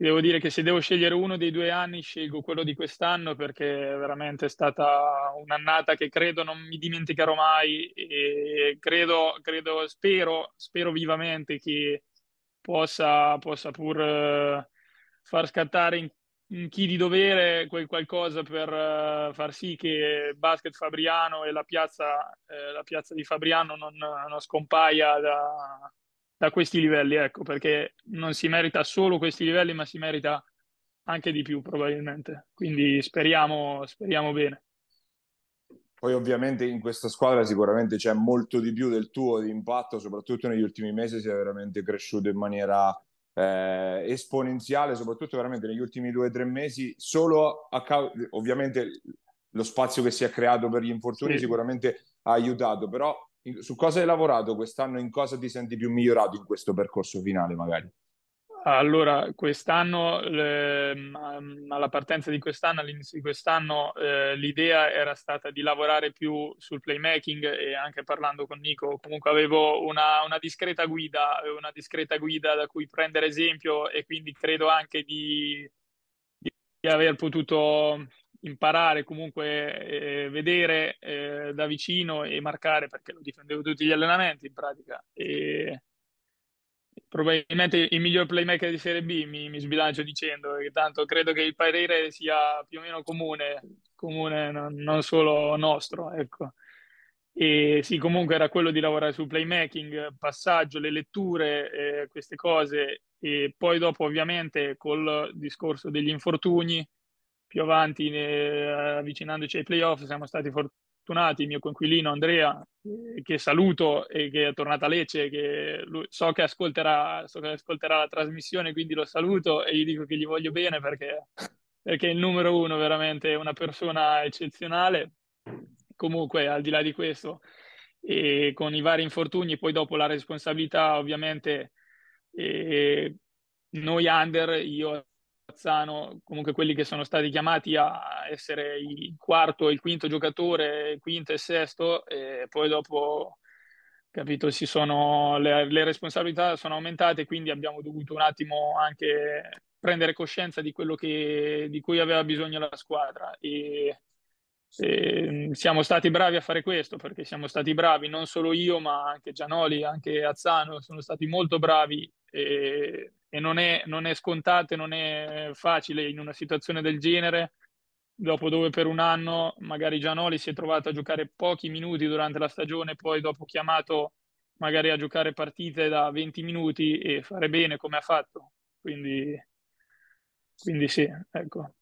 devo dire che se devo scegliere uno dei due anni scelgo quello di quest'anno perché veramente è stata un'annata che credo non mi dimenticherò mai e credo, credo spero, spero vivamente che possa, possa pur uh, far scattare in, in, chi di dovere quel qualcosa per uh, far sì che Basket Fabriano e la piazza, eh, la piazza di Fabriano non, non scompaia da, da questi livelli, ecco, perché non si merita solo questi livelli, ma si merita anche di più probabilmente. Quindi speriamo, speriamo bene. Poi ovviamente in questa squadra sicuramente c'è molto di più del tuo di impatto, soprattutto negli ultimi mesi si è veramente cresciuto in maniera eh, esponenziale, soprattutto veramente negli ultimi due o tre mesi, solo a causa, ovviamente lo spazio che si è creato per gli infortuni sì. sicuramente ha aiutato, però su cosa hai lavorato quest'anno? In cosa ti senti più migliorato in questo percorso finale, magari? Allora, quest'anno, le, alla partenza di quest'anno, all'inizio di quest'anno, eh, l'idea era stata di lavorare più sul playmaking e anche parlando con Nico, comunque avevo una, una discreta guida, una discreta guida da cui prendere esempio e quindi credo anche di, di aver potuto imparare comunque eh, vedere eh, da vicino e marcare perché lo difendevo tutti gli allenamenti in pratica e probabilmente il miglior playmaker di Serie B mi, mi sbilancio dicendo che tanto credo che il parere sia più o meno comune, comune non, non solo nostro ecco. E sì comunque era quello di lavorare sul playmaking passaggio, le letture eh, queste cose e poi dopo ovviamente col discorso degli infortuni più avanti, eh, avvicinandoci ai playoff, siamo stati fortunati. Il mio conquilino Andrea, eh, che saluto e che è tornato a Lecce, che lui, so, che ascolterà, so che ascolterà la trasmissione, quindi lo saluto e gli dico che gli voglio bene perché, perché è il numero uno, veramente una persona eccezionale. Comunque, al di là di questo, e con i vari infortuni, poi dopo la responsabilità, ovviamente, eh, noi under, io Mazzano, comunque quelli che sono stati chiamati a essere il quarto e il quinto giocatore, quinto e sesto, e poi dopo capito? Sono, le, le responsabilità sono aumentate, quindi abbiamo dovuto un attimo anche prendere coscienza di quello che, di cui aveva bisogno la squadra e, e, siamo stati bravi a fare questo perché siamo stati bravi non solo io ma anche Gianoli, anche Azzano sono stati molto bravi e, e non, è, non è scontato, non è facile in una situazione del genere dopo dove per un anno magari Gianoli si è trovato a giocare pochi minuti durante la stagione, poi dopo chiamato magari a giocare partite da 20 minuti e fare bene come ha fatto. Quindi, quindi sì, ecco.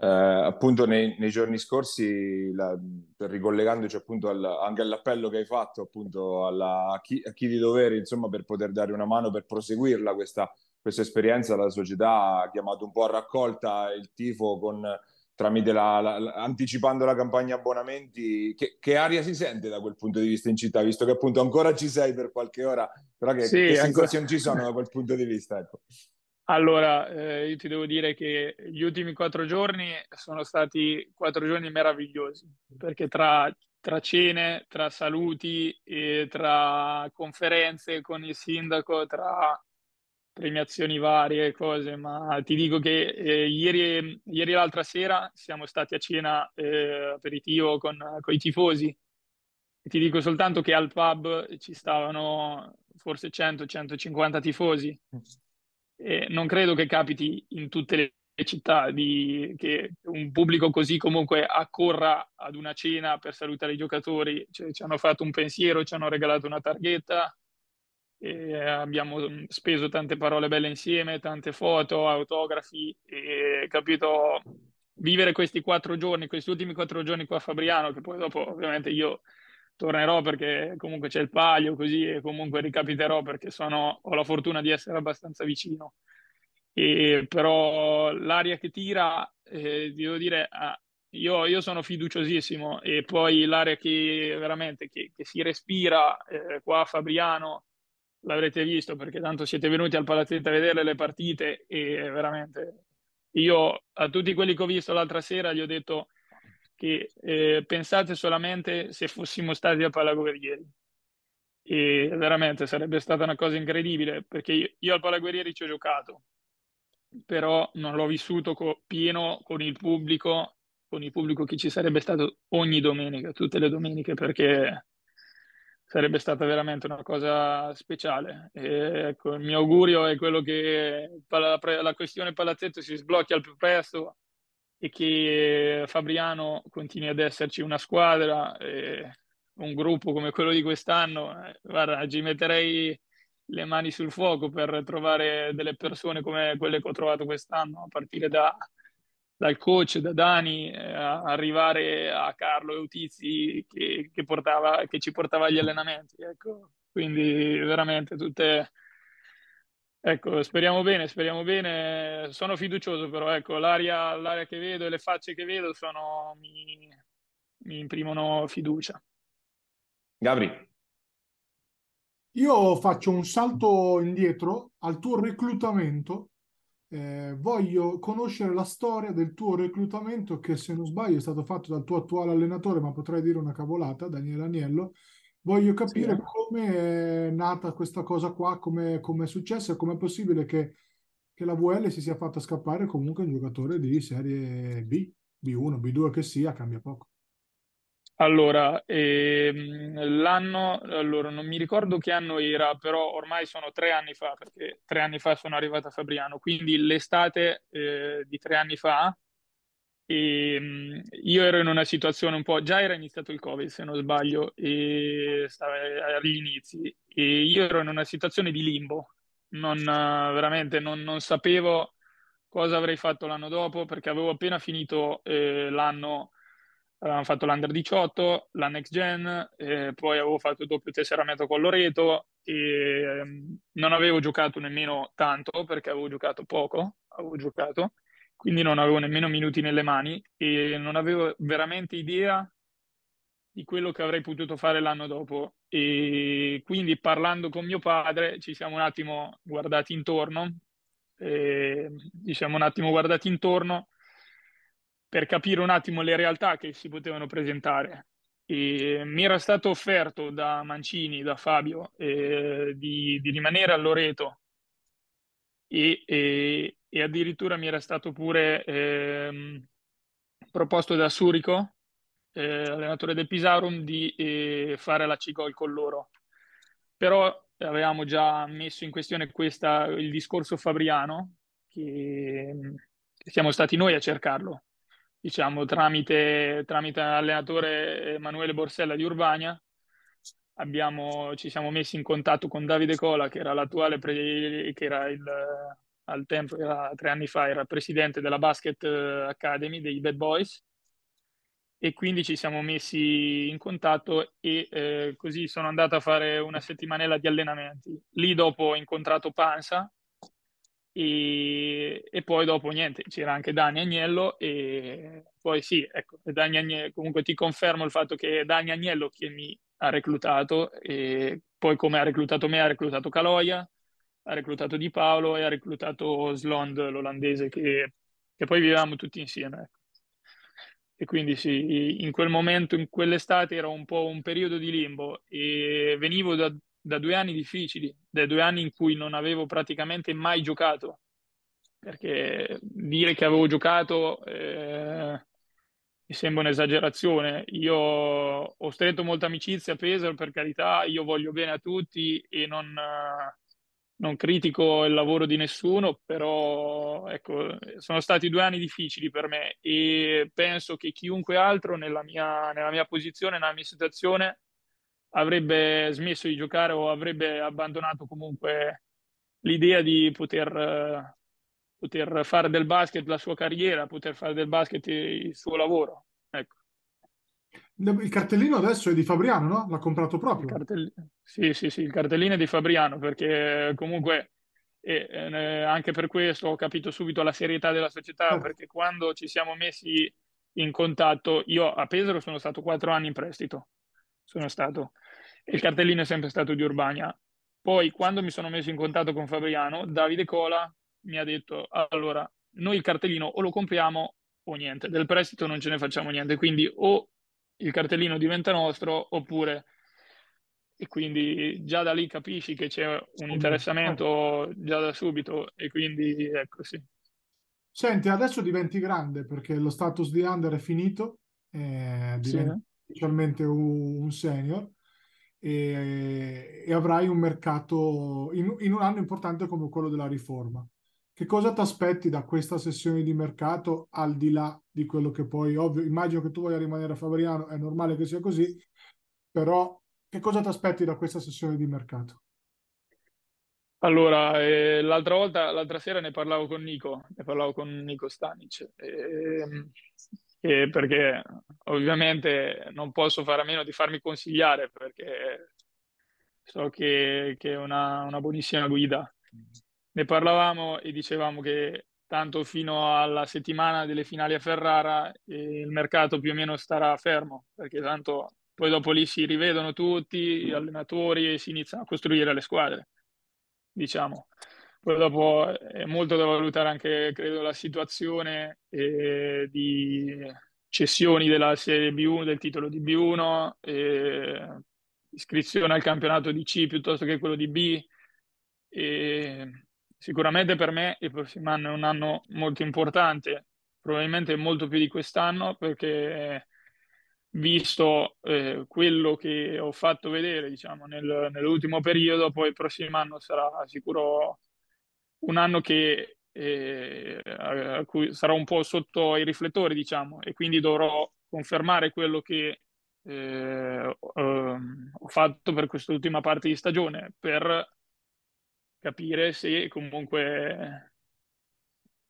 Eh, appunto nei, nei, giorni scorsi, la, ricollegandoci appunto al, anche all'appello che hai fatto appunto alla, a, chi, a chi di dovere, insomma, per poter dare una mano per proseguirla questa, questa esperienza la società ha chiamato un po' a raccolta il tifo con, tramite la, la, la, anticipando la campagna abbonamenti. Che, che, aria si sente da quel punto di vista in città, visto che appunto ancora ci sei per qualche ora, però che, sì, che sensazioni ci sono da quel punto di vista? Ecco. Allora, eh, io ti devo dire che gli ultimi quattro giorni sono stati quattro giorni meravigliosi, perché tra, tra cene, tra saluti, tra conferenze con il sindaco, tra premiazioni varie, cose, ma ti dico che eh, ieri, ieri l'altra sera siamo stati a cena eh, aperitivo con, con i tifosi. E ti dico soltanto che al pub ci stavano forse 100-150 tifosi e non credo che capiti in tutte le città di, che un pubblico così comunque accorra ad una cena per salutare i giocatori, cioè, ci hanno fatto un pensiero, ci hanno regalato una targhetta e abbiamo speso tante parole belle insieme, tante foto, autografi, e capito, vivere questi quattro giorni, questi ultimi quattro giorni qua a Fabriano, che poi dopo ovviamente io tornerò perché comunque c'è il palio così e comunque ricapiterò perché sono, ho la fortuna di essere abbastanza vicino. E, però l'aria che tira, eh, devo dire, ah, io, io, sono fiduciosissimo e poi l'aria che veramente che, che si respira eh, qua a Fabriano l'avrete visto perché tanto siete venuti al palazzetto a vedere le partite e veramente io a tutti quelli che ho visto l'altra sera gli ho detto che eh, pensate solamente se fossimo stati a Palaguerrieri e veramente sarebbe stata una cosa incredibile perché io, io al Palaguerrieri ci ho giocato però non l'ho vissuto co- pieno con il pubblico con il pubblico che ci sarebbe stato ogni domenica tutte le domeniche perché sarebbe stata veramente una cosa speciale. E, ecco, il mio augurio è quello che la, la questione palazzetto si sblocchi al più presto e che Fabriano continui ad esserci una squadra, un gruppo come quello di quest'anno. Eh, guarda, ci metterei le mani sul fuoco per trovare delle persone come quelle che ho trovato quest'anno, a partire da dal coach, da Dani, eh, arrivare a Carlo Eutizi che, che, portava, che ci portava agli allenamenti. Ecco. Quindi veramente tutte... Ecco, speriamo bene, speriamo bene. Sono fiducioso però, ecco, l'aria, l'aria che vedo e le facce che vedo sono, mi, mi imprimono fiducia. Gabri. Io faccio un salto indietro al tuo reclutamento eh, voglio conoscere la storia del tuo reclutamento che se non sbaglio è stato fatto dal tuo attuale allenatore, ma potrei dire una cavolata, Daniele Agnello. Voglio capire sì, eh. come è nata questa cosa qua, come è successo e come è possibile che, che, la VL si sia fatta scappare comunque un giocatore di serie B, B1, B2 che sia, cambia poco. Allora, ehm, l'anno, allora, non mi ricordo che anno era, però ormai sono tre anni fa, perché tre anni fa sono arrivato a Fabriano, quindi l'estate eh, di tre anni fa, e, ehm, io ero in una situazione un po', già era iniziato il Covid se non sbaglio, e stava agli inizi, e io ero in una situazione di limbo, non, veramente non, non sapevo cosa avrei fatto l'anno dopo, perché avevo appena finito eh, l'anno avevamo fatto l'Under 18, la Next Gen, eh, poi avevo fatto il doppio tesseramento con Loreto e ehm, non avevo giocato nemmeno tanto perché avevo giocato poco, avevo giocato, quindi non avevo nemmeno minuti nelle mani e non avevo veramente idea di quello che avrei potuto fare l'anno dopo e quindi parlando con mio padre ci siamo un attimo guardati intorno, e, ci siamo un attimo guardati intorno per capire un attimo le realtà che si potevano presentare. e mi era stato offerto da Mancini, da Fabio, eh, di, di, rimanere a Loreto e, e, e, addirittura mi era stato pure eh, proposto da Surico, eh, allenatore del Pisarum, di eh, fare la C-Gol con loro. Però avevamo già messo in questione questa, il discorso Fabriano, che, che siamo stati noi a cercarlo diciamo, tramite, tramite l'allenatore Emanuele Borsella di Urbania. Abbiamo, ci siamo messi in contatto con Davide Cola, che era l'attuale, pre, che era il, al tempo, era, tre anni fa, era presidente della Basket Academy dei Bad Boys. E quindi ci siamo messi in contatto e eh, così sono andato a fare una settimanella di allenamenti. Lì dopo ho incontrato Pansa, e, e, poi dopo niente, c'era anche Dani Agnello e poi sì, ecco, Dani Agnello, comunque ti confermo il fatto che è Dani Agnello che mi ha reclutato e poi come ha reclutato me ha reclutato Caloia, ha reclutato Di Paolo e ha reclutato Slond, l'olandese, che, che poi vivevamo tutti insieme. Ecco. E quindi sì, in quel momento, in quell'estate era un po' un periodo di limbo e venivo da da due anni difficili, da due anni in cui non avevo praticamente mai giocato, perché dire che avevo giocato eh, mi sembra un'esagerazione. Io ho stretto molta amicizia a Pesaro, per carità, io voglio bene a tutti e non, non critico il lavoro di nessuno, però ecco, sono stati due anni difficili per me e penso che chiunque altro nella mia, nella mia posizione, nella mia situazione, avrebbe smesso di giocare o avrebbe abbandonato comunque l'idea di poter, poter fare del basket la sua carriera, poter fare del basket il suo lavoro. Ecco. Il cartellino adesso è di Fabriano, no? L'ha comprato proprio. Cartell... Sì, sì, sì, il cartellino è di Fabriano perché comunque e, eh, anche per questo ho capito subito la serietà della società certo. perché quando ci siamo messi in contatto, io a Pesaro sono stato quattro anni in prestito, sono stato il cartellino è sempre stato di Urbania. Poi, quando mi sono messo in contatto con Fabriano, Davide Cola mi ha detto: Allora, noi il cartellino o lo compriamo o niente, del prestito non ce ne facciamo niente. Quindi, o il cartellino diventa nostro oppure. E quindi già da lì capisci che c'è un interessamento già da subito, e quindi ecco sì. Senti, adesso diventi grande perché lo status di under è finito, eh, diventi sì. ufficialmente un, senior e, e avrai un mercato in, in, un anno importante come quello della riforma. Che cosa ti aspetti da questa sessione di mercato al di là di quello che poi, ovvio, immagino che tu voglia rimanere a Fabriano, è normale che sia così, però che cosa ti aspetti da questa sessione di mercato? Allora, eh, l'altra volta, l'altra sera ne parlavo con Nico, ne parlavo con Nico Stanic, eh, eh, perché ovviamente non posso fare a meno di farmi consigliare perché so che, che è una, una buonissima guida. Ne parlavamo e dicevamo che tanto fino alla settimana delle finali a Ferrara eh, il mercato più o meno starà fermo, perché tanto poi dopo lì si rivedono tutti gli allenatori e si iniziano a costruire le squadre, diciamo. Poi dopo è molto da valutare anche, credo, la situazione eh, di cessioni della Serie B1, del titolo di B1, eh, iscrizione al campionato di C piuttosto che quello di B. E sicuramente per me il prossimo anno è un anno molto importante, probabilmente molto più di quest'anno perché visto eh, quello che ho fatto vedere diciamo, nel, nell'ultimo periodo, poi il prossimo anno sarà sicuro un anno che, eh, a cui sarò un po' sotto i riflettori, diciamo, e quindi dovrò confermare quello che eh, ho fatto per quest'ultima parte di stagione per capire se comunque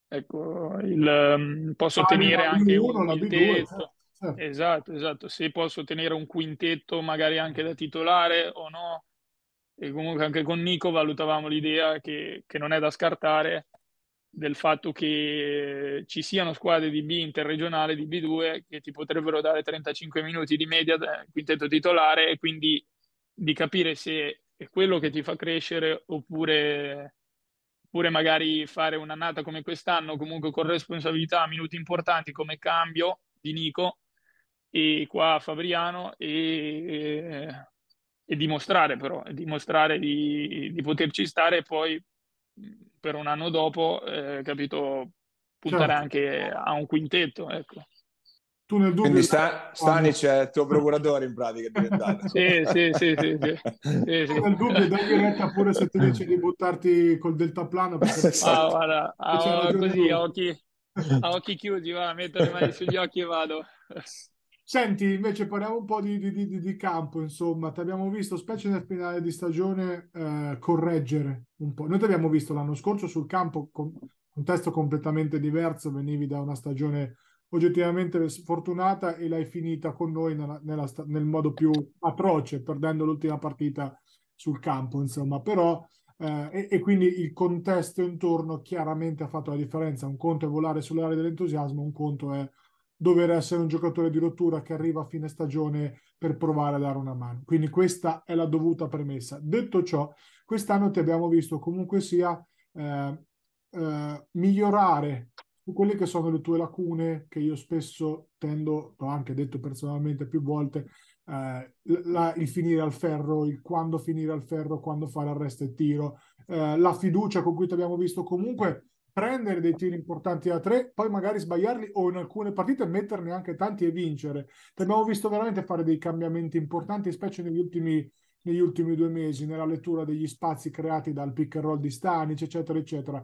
ecco, il, posso ah, ottenere anche un quintetto. Certo, certo. Esatto, esatto. Se posso ottenere un quintetto magari anche da titolare o no e comunque anche con Nico valutavamo l'idea che, che non è da scartare del fatto che ci siano squadre di B interregionale, di B2, che ti potrebbero dare 35 minuti di media quintetto titolare e quindi di capire se è quello che ti fa crescere oppure, oppure magari fare un'annata come quest'anno, comunque con responsabilità, minuti importanti come cambio di Nico e qua Fabriano e, e dimostrare però, dimostrare di, di, poterci stare e poi per un anno dopo, eh, capito, puntare certo. anche a un quintetto, ecco. Tu nel dubbio... Quindi sta, Stanic è il tuo procuratore in pratica, è diventato. sì, sì, sì, sì, sì. sì, sì. Nel dubbio dai diretta pure se ti dici di buttarti col deltaplano. Perché... Ah, guarda, ah, così, a occhi, a occhi chiusi, va, metto le mani sugli occhi e vado. Senti, invece parliamo un po' di, di, di, di campo, insomma, ti abbiamo visto, specie nel finale di stagione, eh, correggere un po'. Noi ti abbiamo visto l'anno scorso sul campo con un contesto completamente diverso, venivi da una stagione oggettivamente sfortunata e l'hai finita con noi nella, nella, nel modo più atroce, perdendo l'ultima partita sul campo, insomma, però eh, e, e, quindi il contesto intorno chiaramente ha fatto la differenza. Un conto è volare sull'area dell'entusiasmo, un conto è dover essere un giocatore di rottura che arriva a fine stagione per provare a dare una mano. Quindi questa è la dovuta premessa. Detto ciò, quest'anno ti abbiamo visto comunque sia eh, eh, migliorare quelle che sono le tue lacune che io spesso tendo, ho anche detto personalmente più volte, eh, la, il finire al ferro, il quando finire al ferro, quando fare arresto e tiro, eh, la fiducia con cui ti abbiamo visto comunque prendere dei tiri importanti a tre, poi magari sbagliarli o in alcune partite metterne anche tanti e vincere. Ti abbiamo visto veramente fare dei cambiamenti importanti, specie negli ultimi, negli ultimi due mesi, nella lettura degli spazi creati dal pick and roll di Stanic, eccetera, eccetera.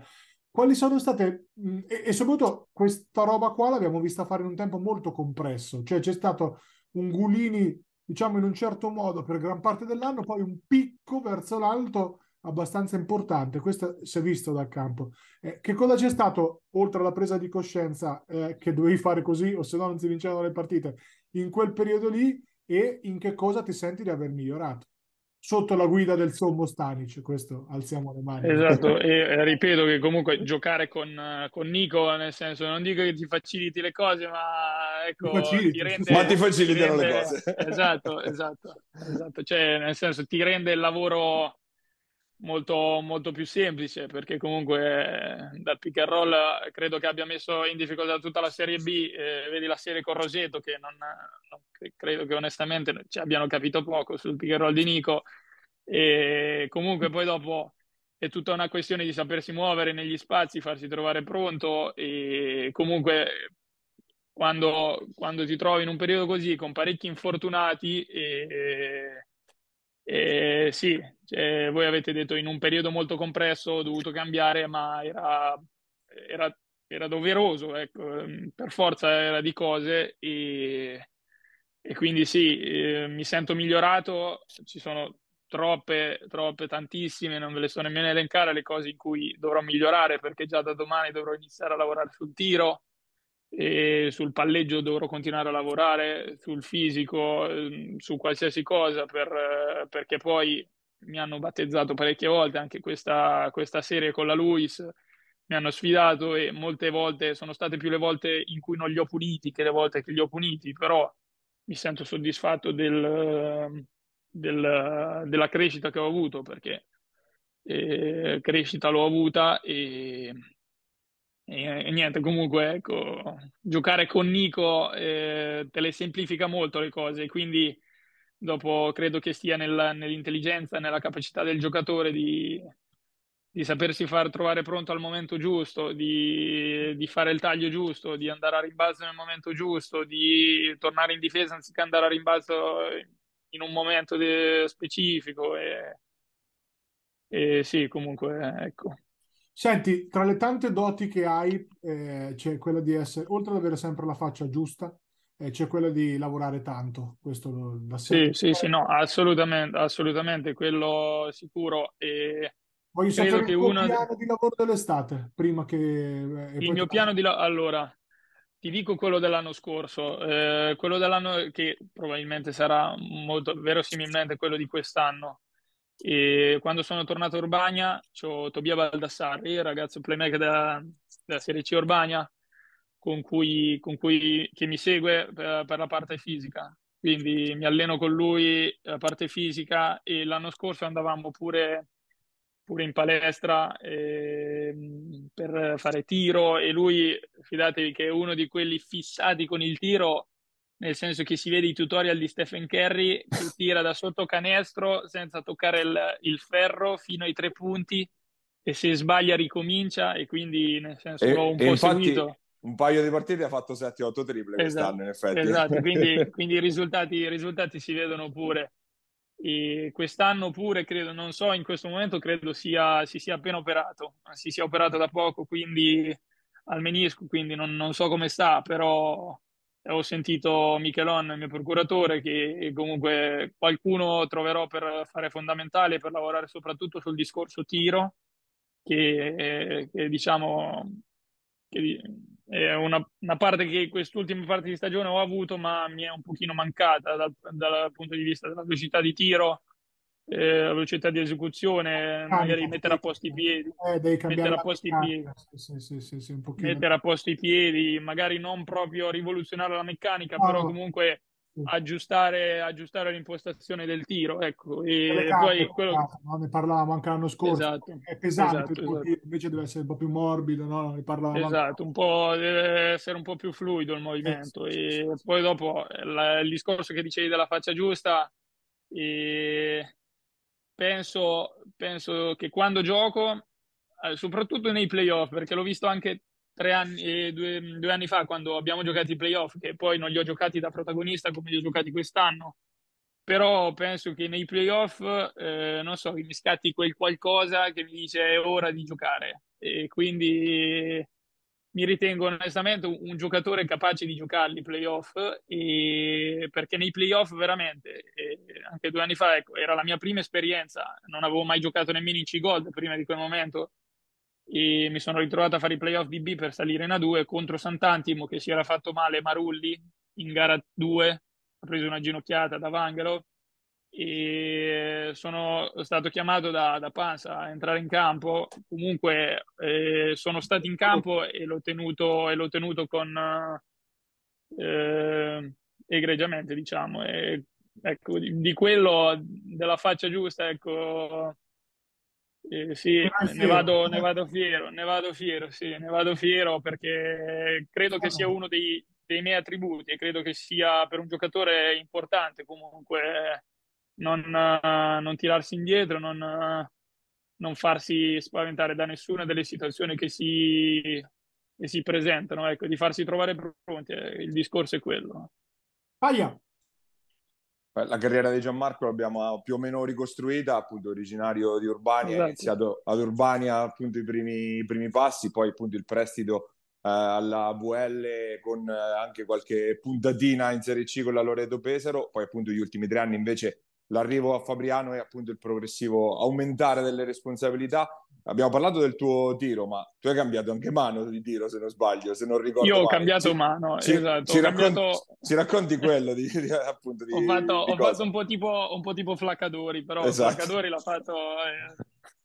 Quali sono state, e, e soprattutto questa roba qua l'abbiamo vista fare in un tempo molto compresso, cioè c'è stato un Gulini, diciamo in un certo modo per gran parte dell'anno, poi un picco verso l'alto abbastanza importante, questo si è visto dal campo. Eh, che cosa c'è stato, oltre alla presa di coscienza eh, che dovevi fare così o se no non si vincevano le partite, in quel periodo lì e in che cosa ti senti di aver migliorato? Sotto la guida del sommo Stanic, questo alziamo le mani. Esatto, e ripeto che comunque giocare con, con, Nico, nel senso, non dico che ti faciliti le cose, ma ecco, faciliti. ti rende... Ma ti facilitano le cose. Esatto, esatto, esatto, cioè nel senso ti rende il lavoro molto, molto più semplice perché comunque dal pick and roll credo che abbia messo in difficoltà tutta la Serie B, eh, vedi la serie con Roseto che non, non, credo che onestamente ci abbiano capito poco sul pick and roll di Nico. E comunque poi dopo è tutta una questione di sapersi muovere negli spazi, farsi trovare pronto e comunque quando, quando ti trovi in un periodo così con parecchi infortunati e, eh, sì, cioè, voi avete detto in un periodo molto compresso ho dovuto cambiare, ma era, era, era doveroso, ecco, ehm, per forza era di cose e, e quindi sì, eh, mi sento migliorato, ci sono troppe, troppe, tantissime, non ve le sto nemmeno elencare le cose in cui dovrò migliorare perché già da domani dovrò iniziare a lavorare sul tiro, sul palleggio dovrò continuare a lavorare, sul fisico, ehm, su qualsiasi cosa, per, perché poi mi hanno battezzato parecchie volte, anche questa, questa serie con la Luis, mi hanno sfidato e molte volte sono state più le volte in cui non li ho puniti che le volte che li ho puniti, però mi sento soddisfatto del, del, della crescita che ho avuto perché eh, crescita l'ho avuta e, e, e, niente, comunque, ecco, giocare con Nico eh, te le semplifica molto le cose, quindi dopo credo che stia nel, nell'intelligenza, nella capacità del giocatore di, di, sapersi far trovare pronto al momento giusto, di, di, fare il taglio giusto, di andare a rimbalzo nel momento giusto, di tornare in difesa anziché andare a rimbalzo in un momento de- specifico. E, e sì, comunque, ecco. Senti, tra le tante doti che hai, eh, c'è quella di essere, oltre ad avere sempre la faccia giusta, eh, c'è quella di lavorare tanto. Questo da sempre. Sì, sì, sì, no, assolutamente, assolutamente, quello sicuro. E Voglio sapere che il una... piano di lavoro dell'estate, prima che... Eh, il mio piano di lavoro... Allora, ti dico quello dell'anno scorso, eh, quello dell'anno che probabilmente sarà molto verosimilmente quello di quest'anno. E quando sono tornato a Urbania, c'ho Tobia Baldassarri, ragazzo playmaker della, della Serie C Urbania, con cui, con cui che mi segue per, per, la parte fisica. Quindi mi alleno con lui la parte fisica e l'anno scorso andavamo pure, pure in palestra eh, per fare tiro e lui, fidatevi che è uno di quelli fissati con il tiro nel senso che si vede i tutorial di Stephen Curry che tira da sotto canestro senza toccare il, il ferro fino ai tre punti e se sbaglia ricomincia e quindi nel senso E, un po' infatti seguito. Un paio di partite ha fatto 7-8 triple Esatto, quest'anno, in effetti. esatto, quindi, quindi i risultati, i risultati si vedono pure. E quest'anno pure credo, non so, in questo momento credo sia, si sia appena operato, si sia operato da poco, quindi al menisco, quindi non, non so come sta, però ho sentito Michelon, il mio procuratore, che comunque qualcuno troverò per fare fondamentale, per lavorare soprattutto sul discorso tiro, che, che diciamo che è una, una parte che quest'ultima parte di stagione ho avuto, ma mi è un pochino mancata dal, dal punto di vista della velocità di tiro, eh, la velocità di esecuzione, magari mettere a posto i piedi, Eh, devi mettere a posto i piedi, Sì, sì, sì, mettere a posto i piedi, magari non proprio rivoluzionare la meccanica, No, però comunque. Aggiustare, aggiustare l'impostazione del tiro, ecco, e poi quello... no? Ne parlavamo anche l'anno scorso. Esatto, È pesante esatto, esatto. invece deve essere un po' più morbido, no? Ne parlavamo. Esatto, un po', deve essere un po' più fluido il movimento sì, sì, e sì, sì. poi dopo la- il discorso che dicevi della faccia giusta, e penso, penso che quando gioco, eh, soprattutto nei playoff, perché l'ho visto anche tre anni, due, due anni fa quando abbiamo giocato i playoff, che poi non li ho giocati da protagonista come li ho giocati quest'anno, però penso che nei playoff, eh, non so, mi scatti quel qualcosa che mi dice è ora di giocare. E quindi mi ritengo onestamente un, giocatore capace di giocarli i playoff e perché nei playoff veramente, anche due anni fa, ecco, era la mia prima esperienza, non avevo mai giocato nemmeno in C-Gold prima di quel momento e mi sono ritrovato a fare i playoff di B per salire in A2 contro Sant'Antimo che si era fatto male Marulli in gara 2, ha preso una ginocchiata da Vangelo e sono stato chiamato da, da Panza a entrare in campo. Comunque eh, sono stato in campo e l'ho tenuto, e l'ho tenuto con eh, egregiamente, diciamo. E, ecco, di, di quello della faccia giusta, ecco, eh, sì, Ne vai ne vado, ne vado fiero, ne vado fiero, sì, ne vado fiero perché credo che sia uno dei, dei miei attributi e credo che sia per un giocatore importante comunque non, eh, non tirarsi indietro, non, eh, non farsi spaventare da nessuna delle situazioni che si, che si presentano, ecco, di farsi trovare pronti, eh, il discorso è quello. Beh, La carriera di Gianmarco l'abbiamo più o meno ricostruita, appunto originario di Urbania, ha Esatto. iniziato ad Urbania appunto i primi, i primi passi, poi appunto il prestito eh, alla VL con eh, anche qualche puntatina in Serie C con la Loreto Pesaro, poi appunto gli ultimi tre anni invece l'arrivo a Fabriano e appunto il progressivo aumentare delle responsabilità. Abbiamo parlato del tuo tiro, ma tu hai cambiato anche mano di tiro, se non sbaglio, se non ricordo Io ho male. cambiato Ci- mano, ci, esatto, ci ho racconti, cambiato... ci racconti quello di, di- appunto di, Ho fatto, di ho fatto un po' tipo, un po' tipo Flaccadori, però Esatto. Flaccadori l'ha fatto eh,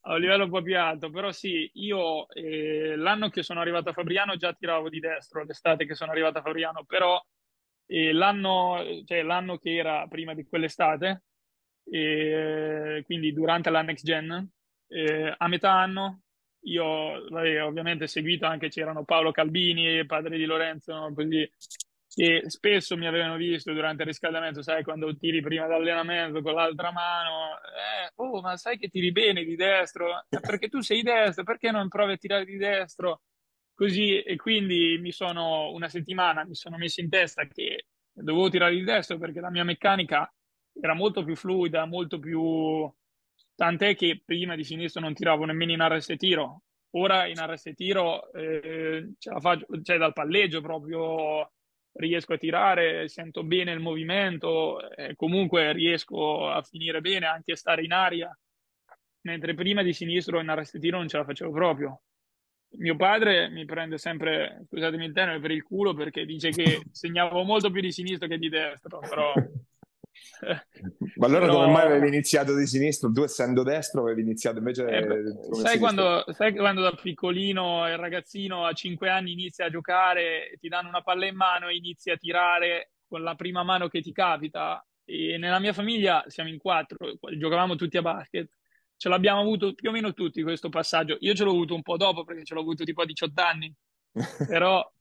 a un livello un po' più alto. Però sì, io eh, l'anno che sono arrivato a Fabriano già tiravo di destro, l'estate che sono arrivato a Fabriano, però eh, l'anno, cioè, l'anno che era prima di quell'estate, eh, quindi durante la Next Gen, eh, a metà anno, io vabbè, ovviamente seguito anche, c'erano Paolo Calbini, padre di Lorenzo, così che spesso mi avevano visto durante il riscaldamento, sai, quando tiri prima d'allenamento con l'altra mano, eh, oh, ma sai che tiri bene di destro? Eh, perché tu sei destro, perché non provi a tirare di destro? Così, e quindi mi sono, una settimana mi sono messo in testa che dovevo tirare di destro perché la mia meccanica era molto più fluida, molto più... Tant'è che prima di sinistro non tiravo nemmeno in RS tiro. Ora in RS tiro eh, ce la faccio, cioè dal palleggio proprio riesco a tirare, sento bene il movimento, eh, comunque riesco a finire bene, anche a stare in aria, mentre prima di sinistro in RS tiro non ce la facevo proprio. Mio padre mi prende sempre, scusatemi il termine, per il culo perché dice che segnavo molto più di sinistro che di destro, però... Ma allora Però- come mai avevi iniziato di sinistro? Tu essendo destro avevi iniziato invece Eh, sai, quando, sai quando da piccolino il ragazzino a 5 anni inizia a giocare, ti danno una palla in mano e inizi a tirare con la prima mano che ti capita? E nella mia famiglia siamo in quattro, giocavamo tutti a basket, ce l'abbiamo avuto più o meno tutti questo passaggio. Io ce l'ho avuto un po' dopo perché ce l'ho avuto tipo a 18 anni, però,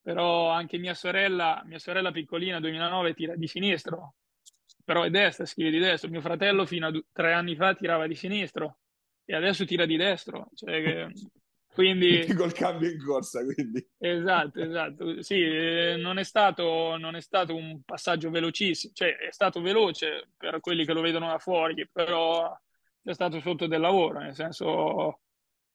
però anche mia sorella, mia sorella piccolina 2009 tira di sinistro, però è destra, scrive di destro. Mio fratello fino a tre anni fa tirava di sinistro e adesso tira di destro. Cioè che, quindi... col cambio in corsa, quindi. Esatto, esatto. Sì, eh, non è, stato, non è stato un passaggio velocissimo, cioè è stato veloce per quelli che lo vedono da fuori, però è stato sotto del lavoro, nel senso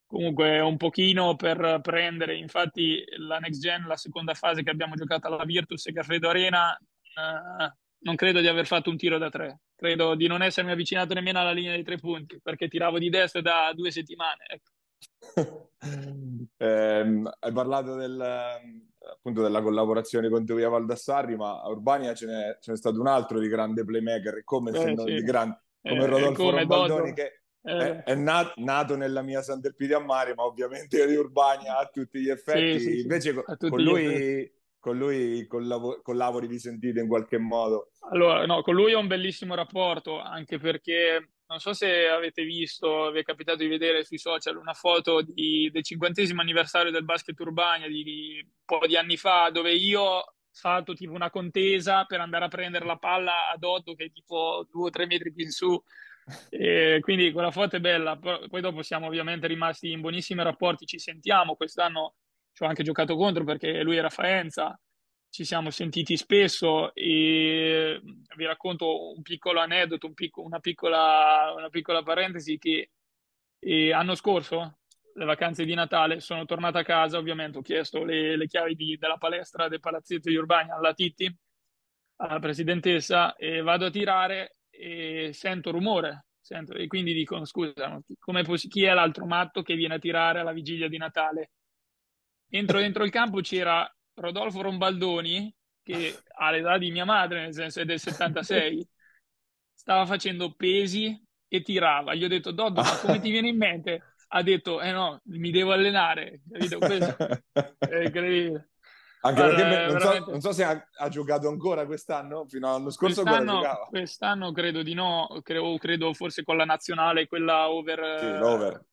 comunque un pochino per prendere, infatti la next gen, la seconda fase che abbiamo giocato alla Virtus e Caffedo Arena, eh, non credo di aver fatto un tiro da tre, credo di non essermi avvicinato nemmeno alla linea dei tre punti, perché tiravo di destra da due settimane. Ecco. eh, hai parlato del, appunto della collaborazione con Tevia Valdassarri, ma a Urbania ce n'è, ce n'è, stato un altro di grande playmaker, come eh, se non sì. di grande, come eh, Rodolfo come che eh. è, è nat, nato nella mia Sant'Elpidio a Mare, ma ovviamente di Urbania a tutti gli effetti. Sì, sì, Invece con, con lui con lui collabori, vi sentite in qualche modo? Allora, no, con lui ho un bellissimo rapporto, anche perché non so se avete visto, vi è capitato di vedere sui social una foto di, del cinquantesimo anniversario del basket Urbania di, di, un po' di anni fa, dove io ho fatto tipo una contesa per andare a prendere la palla ad Otto che è tipo due o tre metri più in su. E quindi quella foto è bella. Poi dopo siamo ovviamente rimasti in buonissimi rapporti, ci sentiamo. Quest'anno ci ho anche giocato contro perché lui era Faenza, ci siamo sentiti spesso e vi racconto un piccolo aneddoto, un picco, una, piccola, una piccola parentesi che l'anno scorso, le vacanze di Natale, sono tornato a casa, ovviamente ho chiesto le, le chiavi di, della palestra del palazzetto di Urbania alla Titti, alla presidentessa, e vado a tirare e sento rumore. Sento, e quindi dicono: Scusa, chi è l'altro matto che viene a tirare alla vigilia di Natale? Entro dentro il campo c'era Rodolfo Rombaldoni, che ha l'età di mia madre, nel senso è del 76, stava facendo pesi e tirava. Gli ho detto, Doddo, ma come ti viene in mente? Ha detto, eh no, mi devo allenare. Capito? Questo è incredibile. Anche allora, perché non, veramente... so, non, so, se ha, ha, giocato ancora quest'anno, fino all'anno scorso quest'anno, quest'anno credo di no, credo, credo, forse con la nazionale, quella over... Sì, l'over.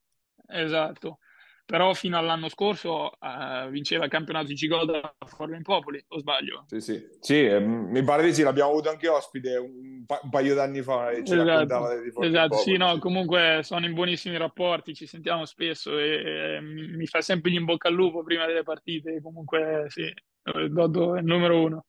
Esatto però fino all'anno scorso uh, vinceva il campionato di Cigoda a Forno in Popoli, o sbaglio? Sì, sì, sì eh, mi pare di sì, l'abbiamo avuto anche ospite un, pa- un paio d'anni fa e ci esatto, raccontava di Forno Esatto, sì, no, comunque sono in buonissimi rapporti, ci sentiamo spesso e, e mi fa sempre gli in bocca al lupo prima delle partite, comunque sì, Doddo è il numero uno.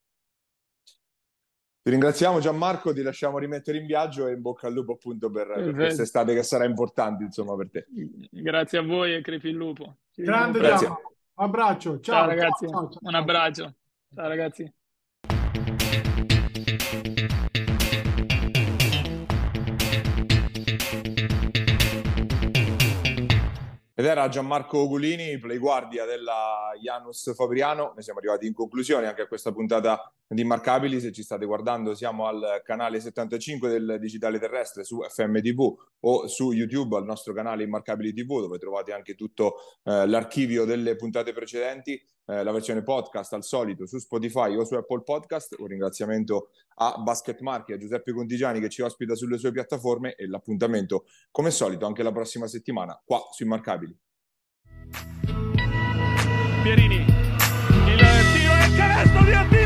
Ti ringraziamo Gianmarco, ti lasciamo rimettere in viaggio e in bocca al lupo appunto per, per quest'estate che sarà importante insomma per te. Grazie a voi e crepi il lupo. Ci Grande Gianmarco, un abbraccio, ciao, ciao ragazzi, ciao, ciao, un abbraccio, ciao ragazzi. Ed era Gianmarco Ogulini, playguardia della Janus Fabriano. Noi siamo arrivati in conclusione anche a questa puntata di Immarcabili. Se ci state guardando, siamo al canale 75 del Digitale Terrestre su FMTV o su YouTube al nostro canale Immarcabili TV, dove trovate anche tutto eh, l'archivio delle puntate precedenti, eh, la versione podcast al solito su Spotify o su Apple Podcast. Un ringraziamento a Basket Marchi, a Giuseppe Contigiani che ci ospita sulle sue piattaforme e l'appuntamento, come solito, anche la prossima settimana qua su Immarcabili. Pierini, il tiro il canestro di Attila!